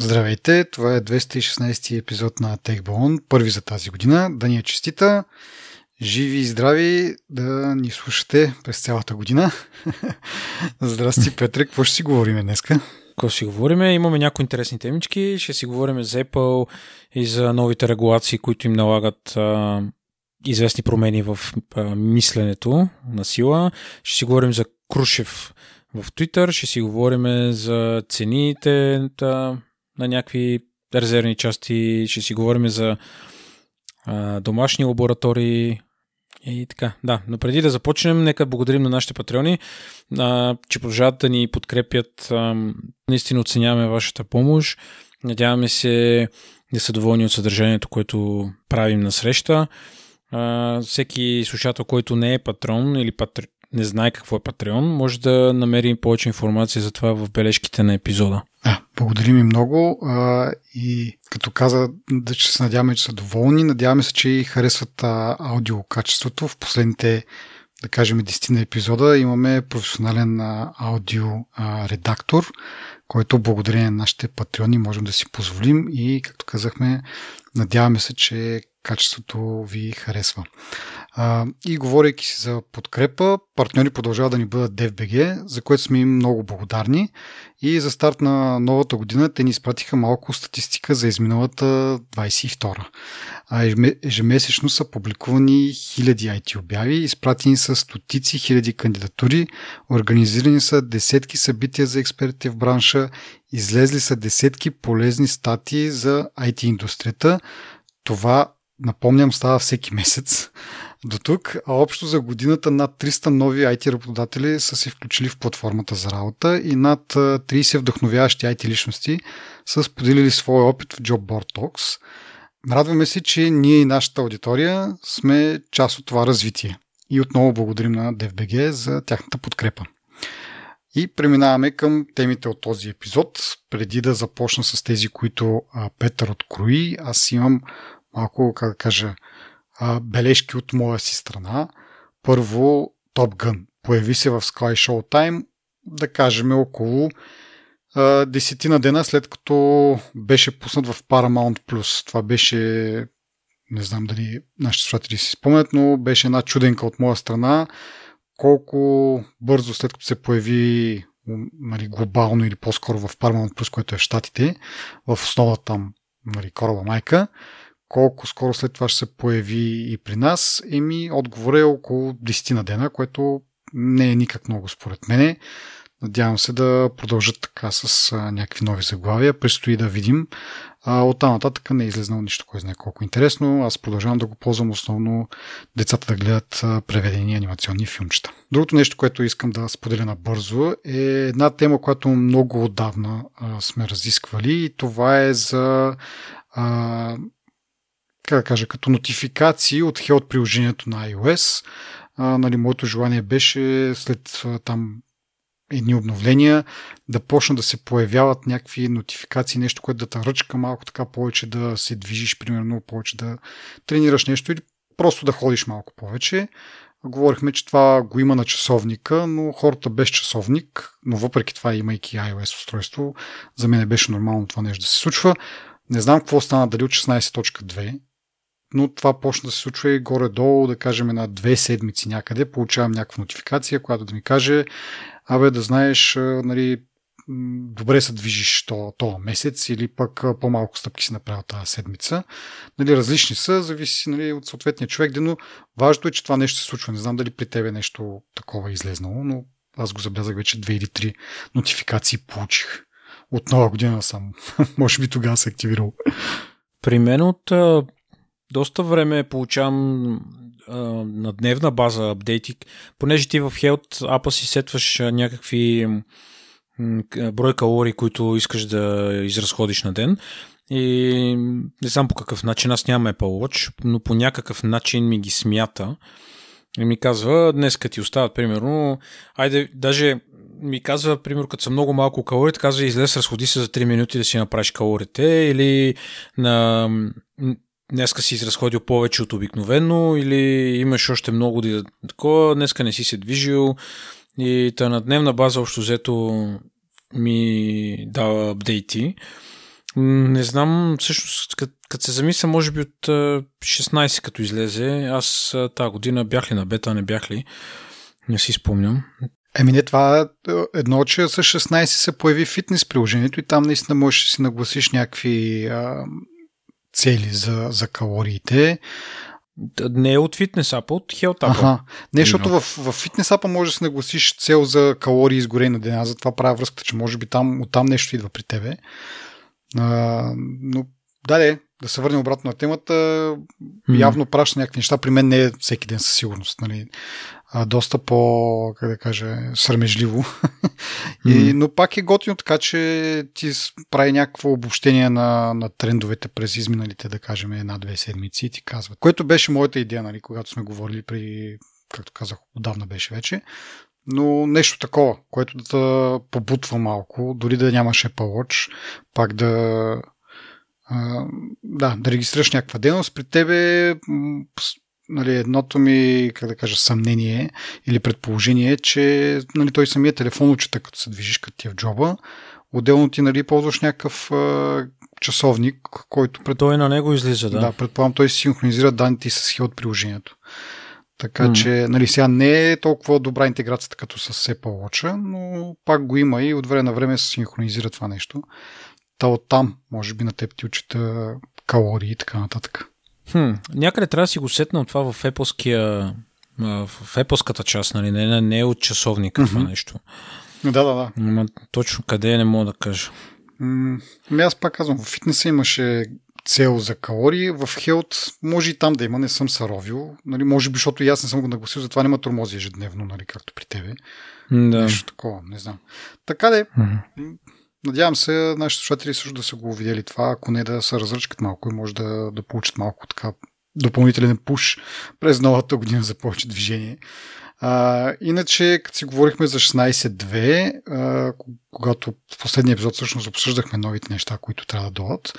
Здравейте, това е 216 епизод на TechBone, първи за тази година. Да ни е честита, живи и здрави да ни слушате през цялата година. Здрасти, Петре, какво ще си говорим днеска? Какво си говорим? Имаме някои интересни темички. Ще си говорим за Apple и за новите регулации, които им налагат а, известни промени в а, мисленето на сила. Ще си говорим за Крушев в Twitter. Ще си говорим за цените да, на някакви резервни части. Ще си говорим за а, домашни лаборатории. И така, да. Но преди да започнем, нека благодарим на нашите патреони, а, че продължават да ни подкрепят. А, наистина оценяваме вашата помощ. Надяваме се да са доволни от съдържанието, което правим на среща. А, всеки слушател, който не е патрон или патр... не знае какво е Патреон, може да намери повече информация за това в бележките на епизода. Да, благодарим и много а, и като каза, да че се надяваме, че са доволни, надяваме се, че и харесват а, аудио качеството. В последните, да кажем, 10 на епизода имаме професионален а, аудио а, редактор, който благодарение на нашите патреони можем да си позволим и, както казахме, надяваме се, че качеството ви харесва. И говорейки си за подкрепа, партньори продължават да ни бъдат DFBG, за което сме им много благодарни. И за старт на новата година те ни изпратиха малко статистика за изминалата 22 а ежемесечно са публикувани хиляди IT обяви, изпратени са стотици хиляди кандидатури, организирани са десетки събития за експертите в бранша, излезли са десетки полезни статии за IT индустрията. Това напомням, става всеки месец до тук, а общо за годината над 300 нови IT работодатели са се включили в платформата за работа и над 30 вдъхновяващи IT личности са споделили своя опит в Job Board Talks. Радваме се, че ние и нашата аудитория сме част от това развитие. И отново благодарим на DFBG за тяхната подкрепа. И преминаваме към темите от този епизод. Преди да започна с тези, които Петър открои, аз имам малко, как да кажа, бележки от моя си страна. Първо, Top Gun появи се в Sky Showtime, да кажем около десетина дена след като беше пуснат в Paramount+. Plus. Това беше, не знам дали нашите слушатели си спомнят, но беше една чуденка от моя страна. Колко бързо след като се появи нали, глобално или по-скоро в Paramount Plus, което е в Штатите, в основата там нали, кораба майка, колко скоро след това ще се появи и при нас, еми отговор е около 10 на дена, което не е никак много според мене. Надявам се да продължат така с а, някакви нови заглавия. Предстои да видим. А, от там нататък не е излезнало нищо, кой знае колко интересно. Аз продължавам да го ползвам основно децата да гледат а, преведени анимационни филмчета. Другото нещо, което искам да споделя набързо е една тема, която много отдавна а, сме разисквали и това е за а, как да кажа, като нотификации от Health приложението на iOS. А, нали, моето желание беше след там едни обновления да почна да се появяват някакви нотификации, нещо, което да те ръчка малко така повече да се движиш, примерно повече да тренираш нещо или просто да ходиш малко повече. Говорихме, че това го има на часовника, но хората без часовник, но въпреки това имайки iOS устройство, за мен беше нормално това нещо да се случва. Не знам какво стана дали от 16.2, но това почна да се случва и горе-долу, да кажем на две седмици някъде, получавам някаква нотификация, която да ми каже, абе да знаеш, нали, добре се движиш то, то месец или пък по-малко стъпки си направил тази седмица. Нали, различни са, зависи нали, от съответния човек, но важното е, че това нещо се случва. Не знам дали при тебе нещо такова е излезнало, но аз го забелязах вече две или три нотификации получих. От нова година съм. Може би тогава се активирал. При мен от доста време получавам а, на дневна база апдейти, понеже ти в Health апа си сетваш някакви брой калории, които искаш да изразходиш на ден. И не знам по какъв начин, аз нямам Apple Watch, но по някакъв начин ми ги смята. И ми казва, днес като ти остават, примерно, айде, даже ми казва, примерно, като са много малко калории, казва, излез, разходи се за 3 минути да си направиш калорите, или на днеска си изразходил повече от обикновено или имаш още много да такова, днеска не си се движил и та на дневна база общо взето ми дава апдейти. Не знам, всъщност, като, се замисля, може би от 16 като излезе, аз тази година бях ли на бета, не бях ли, не си спомням. Еми не, това е едно, че с 16 се появи фитнес приложението и там наистина можеш да си нагласиш някакви а, цели за, за калориите. Не е от фитнес апа, от Health App. Ага. Не, защото в, в фитнес апа може да си нагласиш цел за калории изгорени на деня, затова правя връзката, че може би там, оттам нещо идва при тебе. А, но да, де, да се върнем обратно на темата. Mm. Явно праща някакви неща. При мен не е всеки ден със сигурност. Нали. А, доста по, как да кажа, срамежливо. Mm. И, но пак е готино, така че ти прави някакво обобщение на, на трендовете през изминалите, да кажем, една-две седмици и ти казва. Което беше моята идея, нали, когато сме говорили при, както казах, отдавна беше вече. Но нещо такова, което да побутва малко, дори да нямаш Apple Watch, пак да да, да регистрираш някаква дейност. При тебе нали, едното ми, как да кажа, съмнение или предположение е, че нали, той самия телефон учета, като се движиш като ти е в джоба. Отделно ти нали, ползваш някакъв а, часовник, който... Пред... Той на него излиза, да. Да, предполагам, той синхронизира данните с хил от приложението. Така mm. че, нали, сега не е толкова добра интеграцията като с Apple Watch, но пак го има и от време на време се синхронизира това нещо. Та оттам, може би на теб ти учета калории и така нататък. Хм, някъде трябва да си го сетна от това в Apple в Apple част, нали? Не, не, е от часовника mm-hmm. това нещо. Да, да, да. Но, точно къде е, не мога да кажа. Ами аз пак казвам, в фитнеса имаше цел за калории. В Хелт може и там да има, не съм саровил. Нали, може би, защото и аз не съм го нагласил, затова няма тормози ежедневно, нали, както при тебе. Да. Нещо такова, не знам. Така де, mm-hmm. Надявам се нашите слушатели също да са го видели това, ако не да се разръчкат малко и може да, да получат малко така допълнителен пуш през новата година за повече движение. А, иначе, като си говорихме за 16.2, а, когато в последния епизод всъщност обсъждахме новите неща, които трябва да дойдат,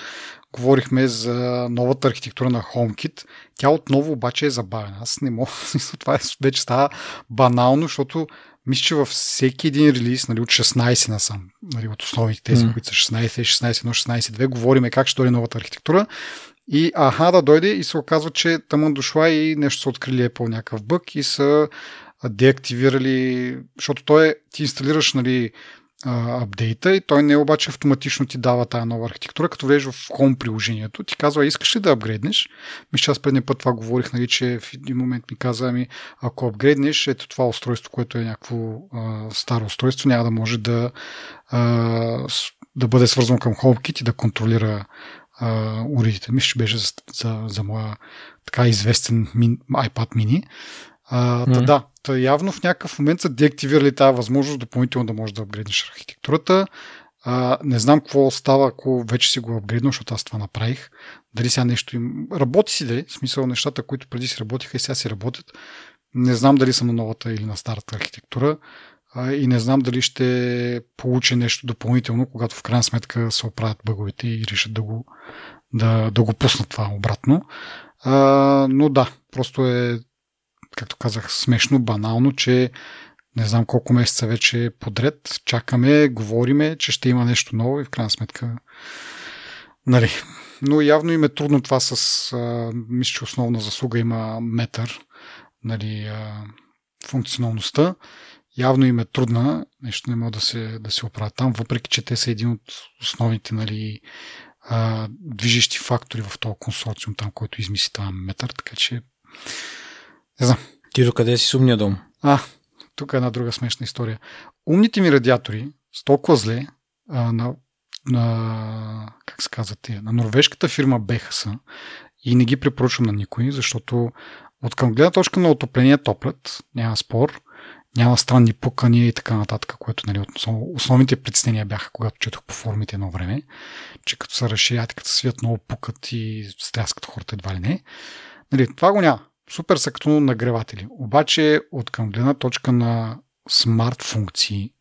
говорихме за новата архитектура на HomeKit. Тя отново обаче е забавена. Аз не мога, това е, вече става банално, защото мисля, че във всеки един релиз, нали, от 16 насам, нали, от основните тези, mm. които са 16, 16, 1, 16, 2, говориме как ще дойде новата архитектура. И аха да дойде и се оказва, че тъмън дошла и нещо са открили Apple някакъв бък и са деактивирали, защото той е, ти инсталираш нали, апдейта и той не обаче автоматично ти дава тази нова архитектура, като влезеш в Home приложението, ти казва, искаш ли да апгрейднеш? Мисля, аз предния път това говорих, нали, че в един момент ми каза, ами, ако апгрейднеш, ето това устройство, което е някакво а, старо устройство, няма да може да, а, да бъде свързано към HomeKit и да контролира а, уредите. Мисля, че беше за, за, за моя така известен мин, iPad mini. А, mm-hmm. да, та явно в някакъв момент са деактивирали тази възможност допълнително да можеш да апгрейднеш архитектурата. А, не знам какво става, ако вече си го апгрейднал, защото аз това направих. Дали сега нещо им... Работи си, да в смисъл нещата, които преди си работиха и сега си работят. Не знам дали съм на новата или на старата архитектура а, и не знам дали ще получи нещо допълнително, когато в крайна сметка се оправят бъговете и решат да го, да, да го пуснат това обратно. А, но да, просто е както казах, смешно, банално, че не знам колко месеца вече подред чакаме, говориме, че ще има нещо ново и в крайна сметка нали. Но явно им е трудно това с мисля, че основна заслуга има метър, нали, функционалността. Явно им е трудна, нещо не мога да се, да се оправят там, въпреки че те са един от основните нали, движещи фактори в този консорциум, там, който измисли това метър, така че не знам. Ти до къде си с умния дом? А, тук е една друга смешна история. Умните ми радиатори с толкова зле а, на, на, как се казва тия, на норвежката фирма Бехаса и не ги препоръчвам на никой, защото от към гледна точка на отопление топлят, няма спор, няма странни пукания и така нататък, което нали, основните притеснения бяха, когато четох по формите едно време, че като се разширят, като свият много пукат и стряскат хората едва ли не. Нали, това го няма супер са като нагреватели. Обаче от към гледна точка на смарт функции,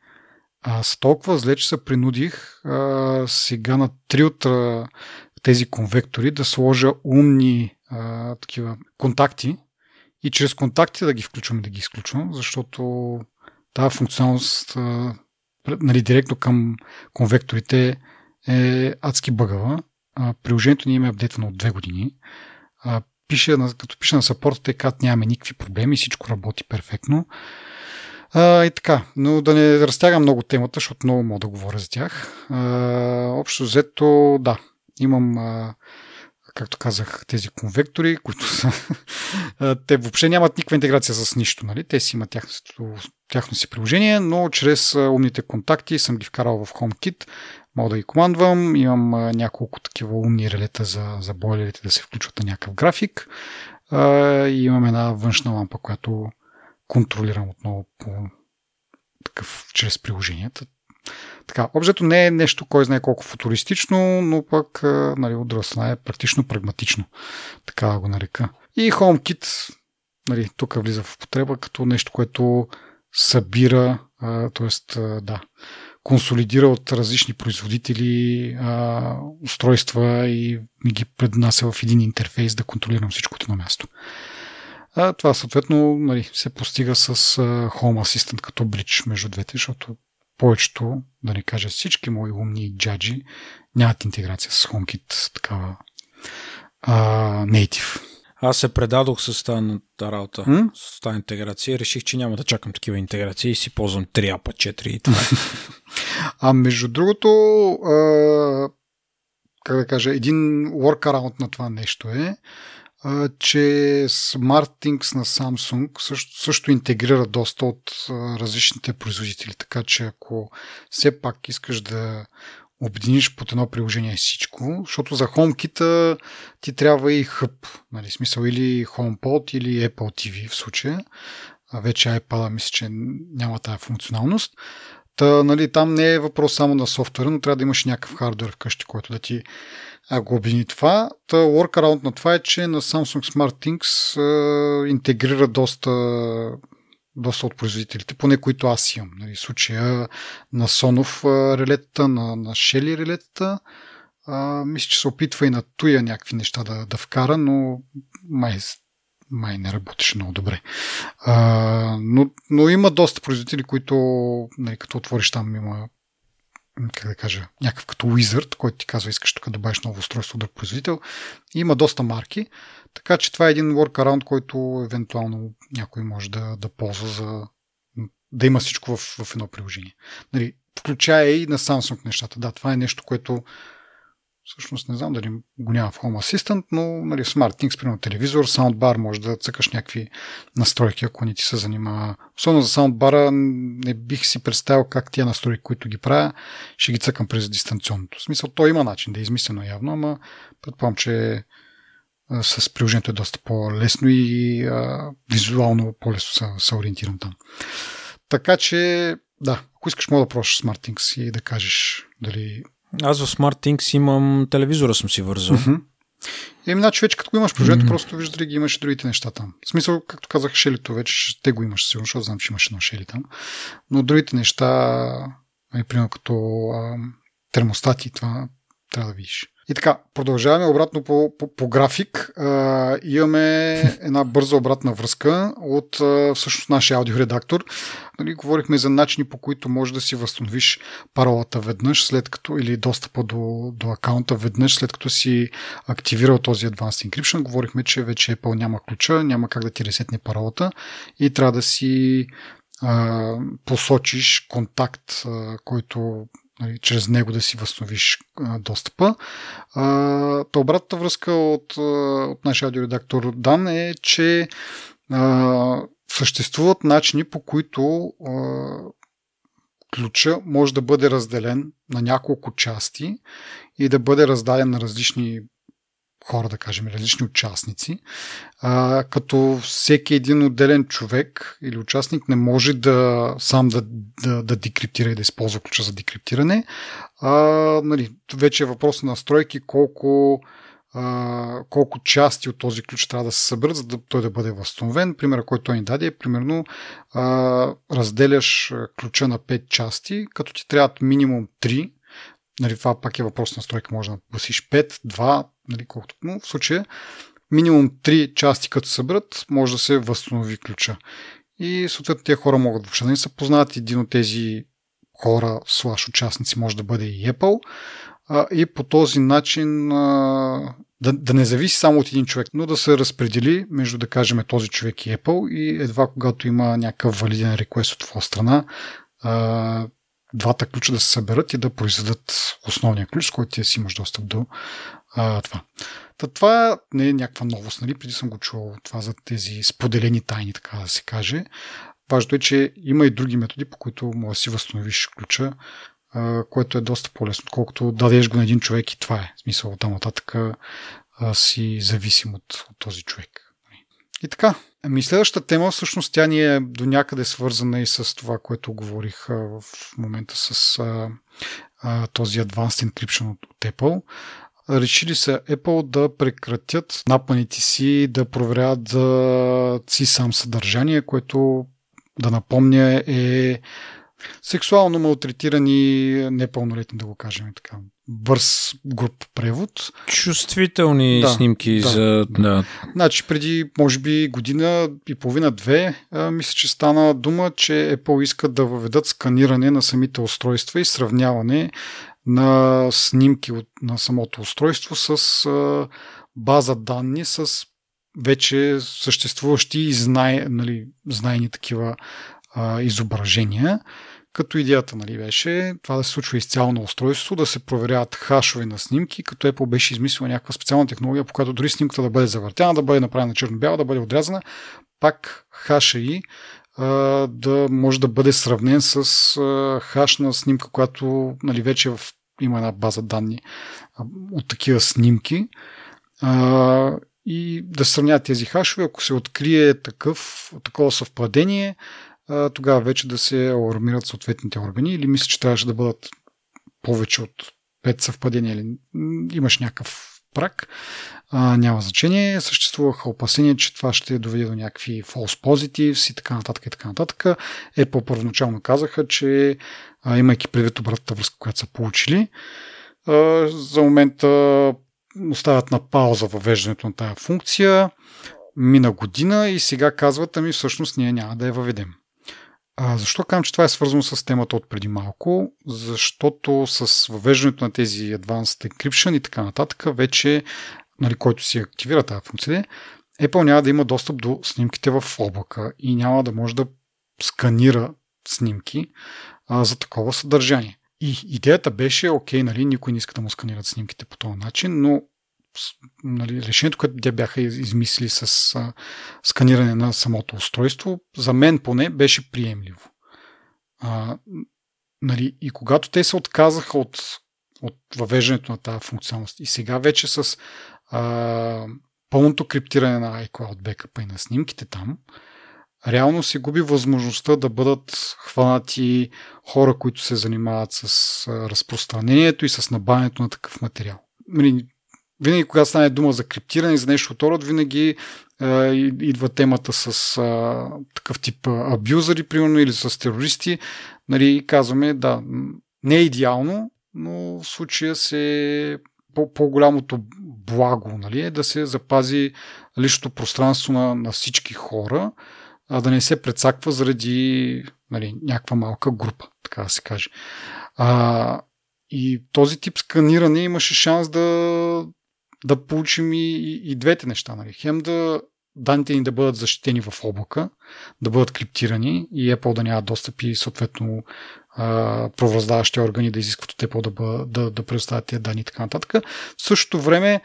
аз толкова зле, че се принудих а, сега на три от а, тези конвектори да сложа умни а, такива контакти и чрез контакти да ги включвам и да ги изключвам, защото тази функционалност а, нали, директно към конвекторите е адски бъгава. А, приложението ни им е апдейтвано от две години. А, пише, като пише на саппорта, те казват нямаме никакви проблеми, всичко работи перфектно. А, и така, но да не разтягам много темата, защото много мога да говоря за тях. А, общо взето, да, имам а, както казах, тези конвектори, които са... те въобще нямат никаква интеграция с нищо. Нали? Те си имат тяхно, тяхно си приложение, но чрез умните контакти съм ги вкарал в HomeKit. Мога да ги командвам. Имам няколко такива умни релета за, за бойлерите да се включват на някакъв график. И имам една външна лампа, която контролирам отново по такъв, чрез приложенията. Така, обжето не е нещо, кой знае колко футуристично, но пък нали, от друга е практично прагматично. Така го нарека. И HomeKit, нали, тук влиза в употреба като нещо, което събира, т.е. да, консолидира от различни производители а, устройства и ми ги преднася в един интерфейс да контролирам всичкото на място. А, това съответно нали, се постига с а, Home Assistant като бридж между двете, защото повечето, да не кажа всички мои умни джаджи, нямат интеграция с HomeKit, такава а, native. Аз се предадох с тази работа, М? с тази интеграция. Реших, че няма да чакам такива интеграции и си ползвам 3 апа 4 и това. а между другото, а, как да кажа, един workaround на това нещо е, а, че SmartThings на Samsung също, също интегрира доста от а, различните производители, така че ако все пак искаш да обединиш под едно приложение всичко, защото за HomeKit ти трябва и хъб, нали, смисъл или HomePod или Apple TV в случая. А вече iPad мисля, че няма тази функционалност. Та, нали, там не е въпрос само на софтуера, но трябва да имаш някакъв хардвер вкъщи, който да ти а, го обедини това. Та workaround на това е, че на Samsung SmartThings а, интегрира доста доста от производителите, поне които аз имам. Нали, случая на Сонов релетата, на, на Shelly релетата. А, мисля, че се опитва и на Туя някакви неща да, да вкара, но май, май не работеше много добре. А, но, но има доста производители, които, нали, като отвориш там, има как да кажа, някакъв като Wizard, който ти казва, искаш тук да добавиш ново устройство от производител. И има доста марки, така че това е един workaround, който евентуално някой може да, да ползва за да има всичко в, в едно приложение. Нали, включая и на Samsung нещата. Да, това е нещо, което всъщност не знам дали го няма в Home Assistant, но нали, SmartThings, примерно телевизор, саундбар, може да цъкаш някакви настройки, ако не ти се занимава. Особено за саундбара не бих си представил как тия настройки, които ги правя, ще ги цъкам през дистанционното. В смисъл, то има начин да е измислено явно, ама предполагам, че с приложението е доста по-лесно и а, визуално по-лесно се, се ориентирам там. Така че, да, ако искаш, мога да пробваш SmartThings и да кажеш дали... Аз в SmartThings имам телевизора съм си вързал. Еми, значи вече като го имаш приложението, mm-hmm. просто виждаш дали ги имаш другите неща там. В смисъл, както казах, шелито вече, те го имаш сигурно, защото знам, че имаш едно шели там. Но другите неща, ами, примерно като а, термостати, това трябва да видиш. И така, продължаваме обратно по, по, по график. А, имаме една бърза обратна връзка от а, всъщност нашия аудиоредактор. Нали, говорихме за начини по които можеш да си възстановиш паролата веднъж, след като или достъпа до, до акаунта веднъж, след като си активирал този Advanced Encryption. Говорихме, че вече Apple няма ключа, няма как да ти ресетне паролата и трябва да си а, посочиш контакт, а, който нали, чрез него да си възстановиш а, достъпа. А, то обратната връзка от, от нашия аудиоредактор Дан е, че а, съществуват начини по които а, ключа може да бъде разделен на няколко части и да бъде раздаден на различни хора, да кажем, различни участници, а, като всеки един отделен човек или участник не може да сам да, да, да декриптира и да използва ключа за декриптиране. А, нали, вече е въпрос на настройки колко а, колко части от този ключ трябва да се съберат, за да той да бъде възстановен. Примера, който той ни даде е примерно а, разделяш ключа на 5 части, като ти трябват минимум 3 Нали, това пак е въпрос на стройка. Може да гласиш 5, 2, нали, колкото. Но в случая минимум 3 части като съберат, може да се възстанови ключа. И съответно тези хора могат въобще да не се познават. Един от тези хора, слаш участници, може да бъде и Apple. а, и по този начин а, да, да не зависи само от един човек, но да се разпредели между, да кажем, този човек и Apple и едва когато има някакъв валиден реквест от твоя страна, а, двата ключа да се съберат и да произведат основния ключ, с който ти си имаш достъп до а, това. Та, това не е някаква новост, нали? Преди съм го чувал това за тези споделени тайни, така да се каже. Важното е, че има и други методи, по които може да си възстановиш ключа, а, което е доста по-лесно, отколкото дадеш го на един човек и това е. В смисъл, там нататък си зависим от, от този човек. И така, Ами следващата тема, всъщност тя ни е до някъде свързана и с това, което говорих в момента с а, а, този Advanced Encryption от, от Apple. Решили са Apple да прекратят напаните си, да проверяват за си сам съдържание, което да напомня е сексуално малтретирани непълнолетни, да го кажем така. Бърз груп превод. Чувствителни да, снимки да, за... Да. Значи преди, може би, година и половина-две, мисля, че стана дума, че Apple искат да въведат сканиране на самите устройства и сравняване на снимки от, на самото устройство с а, база данни с вече съществуващи и знай, нали, знайни такива а, изображения. Като идеята нали, беше това да се случва изцяло на устройство, да се проверяват хашове на снимки, като Apple беше измислила някаква специална технология, по която дори снимката да бъде завъртяна, да бъде направена черно-бяла, да бъде отрязана, пак хаша и да може да бъде сравнен с хаш на снимка, която нали, вече в, има една база данни а, от такива снимки. А, и да сравняват тези хашове, ако се открие такъв, такова съвпадение, тогава вече да се алармират съответните органи или мисля, че трябваше да бъдат повече от 5 съвпадения или имаш някакъв прак, а, няма значение. Съществуваха опасения, че това ще доведе до някакви false positives и така нататък и така нататък. Apple първоначално казаха, че а, имайки предвид обратната връзка, която са получили, а, за момента оставят на пауза въвеждането на тази функция. Мина година и сега казват, ами всъщност ние няма да я въведем. А, защо казвам, че това е свързано с темата от преди малко? Защото с въвеждането на тези Advanced Encryption и така нататък, вече, нали, който си активира тази функция, Apple няма да има достъп до снимките в облака и няма да може да сканира снимки а, за такова съдържание. И идеята беше, окей, нали, никой не иска да му сканират снимките по този начин, но нали, решението, което те бяха измислили с а, сканиране на самото устройство, за мен поне беше приемливо. А, нали, и когато те се отказаха от, от въвеждането на тази функционалност и сега вече с а, пълното криптиране на iCloud Backup и на снимките там, реално се губи възможността да бъдат хванати хора, които се занимават с разпространението и с набавянето на такъв материал. Нали, винаги, когато стане дума за криптиране и за нещо от род, винаги а, идва темата с а, такъв тип абюзъри, примерно, или с терористи. Нали, казваме, да, не е идеално, но в случая се по- по-голямото благо нали, е да се запази личното пространство на, на всички хора, а да не се прецаква заради нали, някаква малка група, така да се каже. А, и този тип сканиране имаше шанс да, да получим и, и двете неща. Нали. Хем да данните ни да бъдат защитени в облака, да бъдат криптирани и Apple да няма достъп и съответно правораздаващи органи да изискват от Apple да, бъд, да, да предоставят тези данни и така нататък. В същото време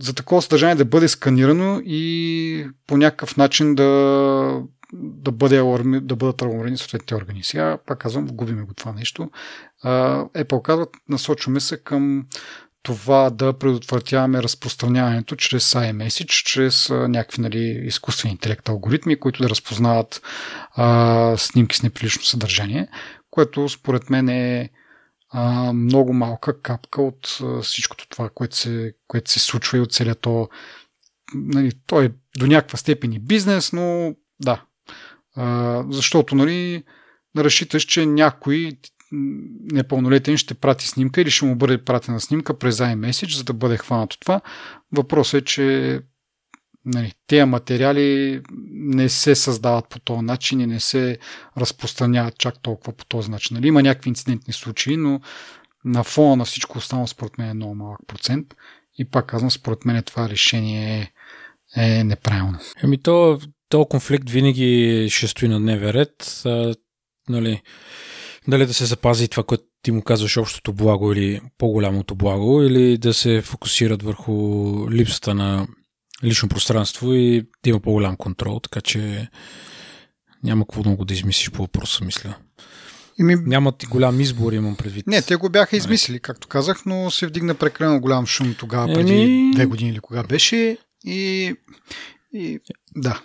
за такова съдържание да бъде сканирано и по някакъв начин да, да, бъде аларми, да бъдат алармирани съответните органи. Сега, пак казвам, губиме го това нещо. Apple казват, насочваме се към това да предотвратяваме разпространяването чрез iMessage, чрез някакви нали, изкуствени интелект алгоритми, които да разпознават а, снимки с неприлично съдържание, което според мен е а, много малка капка от а, всичкото това, което се, което се случва и от целият то. Нали, той е до някаква степен и бизнес, но да. А, защото нали, разчиташ, че някой непълнолетен ще прати снимка или ще му бъде пратена снимка през iMessage, за да бъде хванато това. Въпросът е, че нали, тези материали не се създават по този начин и не се разпространяват чак толкова по този начин. Нали, има някакви инцидентни случаи, но на фона на всичко останало, според мен е много малък процент. И пак казвам, според мен това решение е, е неправилно. Еми то, то конфликт винаги ще стои на дневен ред. А, нали, дали да се запази това, което ти му казваш общото благо или по-голямото благо, или да се фокусират върху липсата на лично пространство и да има по-голям контрол, така че няма какво много да измислиш по въпроса, мисля. Ими... Нямат и голям избор, имам предвид. Не, те го бяха измислили, както казах, но се вдигна прекалено голям шум тогава, преди Еми... две години или кога беше. И, и да.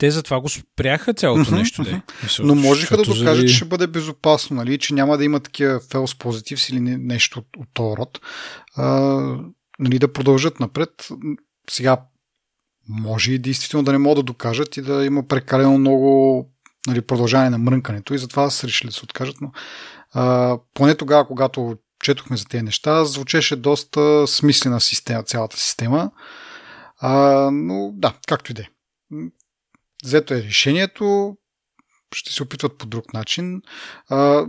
Те затова го спряха цялото нещо. Де. Мисъл, Но можеха да докажат, заради... че ще бъде безопасно, нали? че няма да има такива fails positives или нещо от, от този род. А, нали, да продължат напред. Сега може и действително да не могат да докажат и да има прекалено много нали, продължаване на мрънкането и затова са решили да се откажат. Но а, поне тогава, когато четохме за тези неща, звучеше доста смислена система, цялата система. А, но да, както и да е. Взето е решението, ще се опитват по друг начин.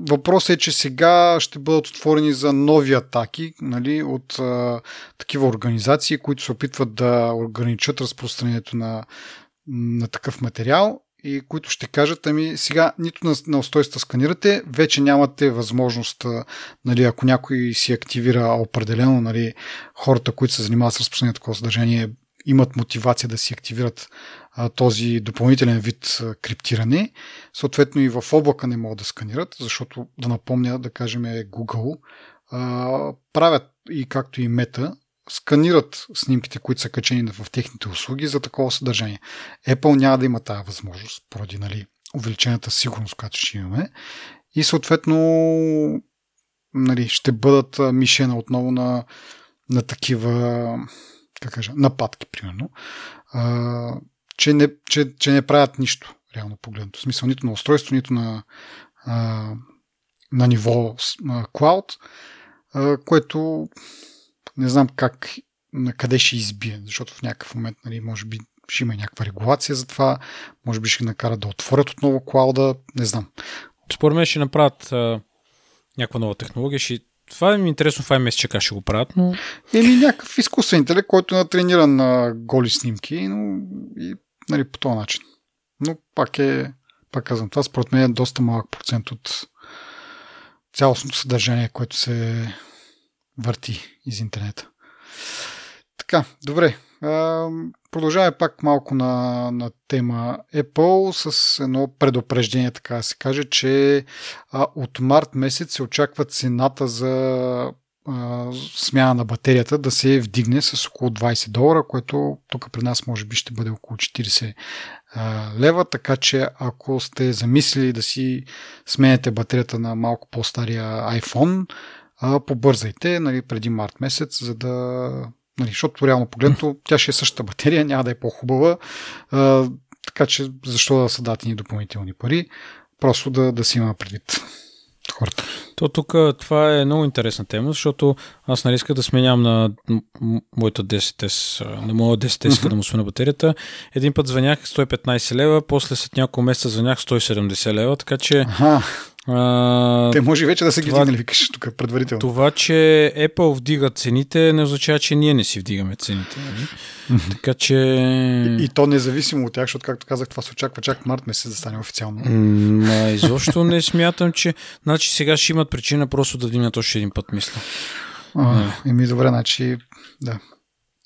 Въпросът е, че сега ще бъдат отворени за нови атаки нали, от а, такива организации, които се опитват да ограничат разпространението на, на такъв материал и които ще кажат, ами сега нито на, на устройства сканирате, вече нямате възможност, нали, ако някой си активира определено, нали, хората, които се занимават с разпространението такова съдържание, имат мотивация да си активират този допълнителен вид криптиране. Съответно и в облака не могат да сканират, защото да напомня, да кажем Google, правят и както и Meta, сканират снимките, които са качени в техните услуги за такова съдържание. Apple няма да има тази възможност, поради нали, увеличената сигурност, която ще имаме. И съответно нали, ще бъдат мишена отново на, на такива как кажа, нападки, примерно, че, не, че, че не правят нищо, реално погледнато. В смисъл нито на устройство, нито на, а, на ниво а, което не знам как, на къде ще избие, защото в някакъв момент, нали, може би, ще има някаква регулация за това, може би ще накарат да отворят отново клауда, не знам. Според мен ще направят а, някаква нова технология, ще това е ми интересно в iMessage как ще го правят, но... Еми някакъв изкуствен интелект, който е натрениран на голи снимки, но и нали, по този начин. Но пак е, пак казвам, това според мен е доста малък процент от цялостното съдържание, което се върти из интернета. Така, добре. Продължаваме пак малко на, на тема Apple с едно предупреждение, така да се каже, че от март месец се очаква цената за а, смяна на батерията да се вдигне с около 20 долара, което тук при нас може би ще бъде около 40 а, лева, така че ако сте замислили да си сменяте батерията на малко по-стария iPhone, а, побързайте нали, преди март месец, за да Нали, защото реално погледнато тя ще е същата батерия, няма да е по-хубава, а, така че защо да са дати ни допълнителни пари, просто да, да си има предвид хората. То тук това е много интересна тема, защото аз нали исках да сменям на моята 10S, на моя 10S uh-huh. да му сменя батерията. Един път звънях 115 лева, после след няколко месеца звънях 170 лева, така че uh-huh. А, Те може вече да са ги вдигнали, викаш тук предварително. Това, че Apple вдига цените, не означава, че ние не си вдигаме цените. Нали? така че... И, и то независимо от тях, защото, както казах, това се очаква чак март месец да стане официално. Ма, изобщо не смятам, че... Значи сега ще имат причина просто да вдигнат още един път, мисля. А, еми добре, значи, да.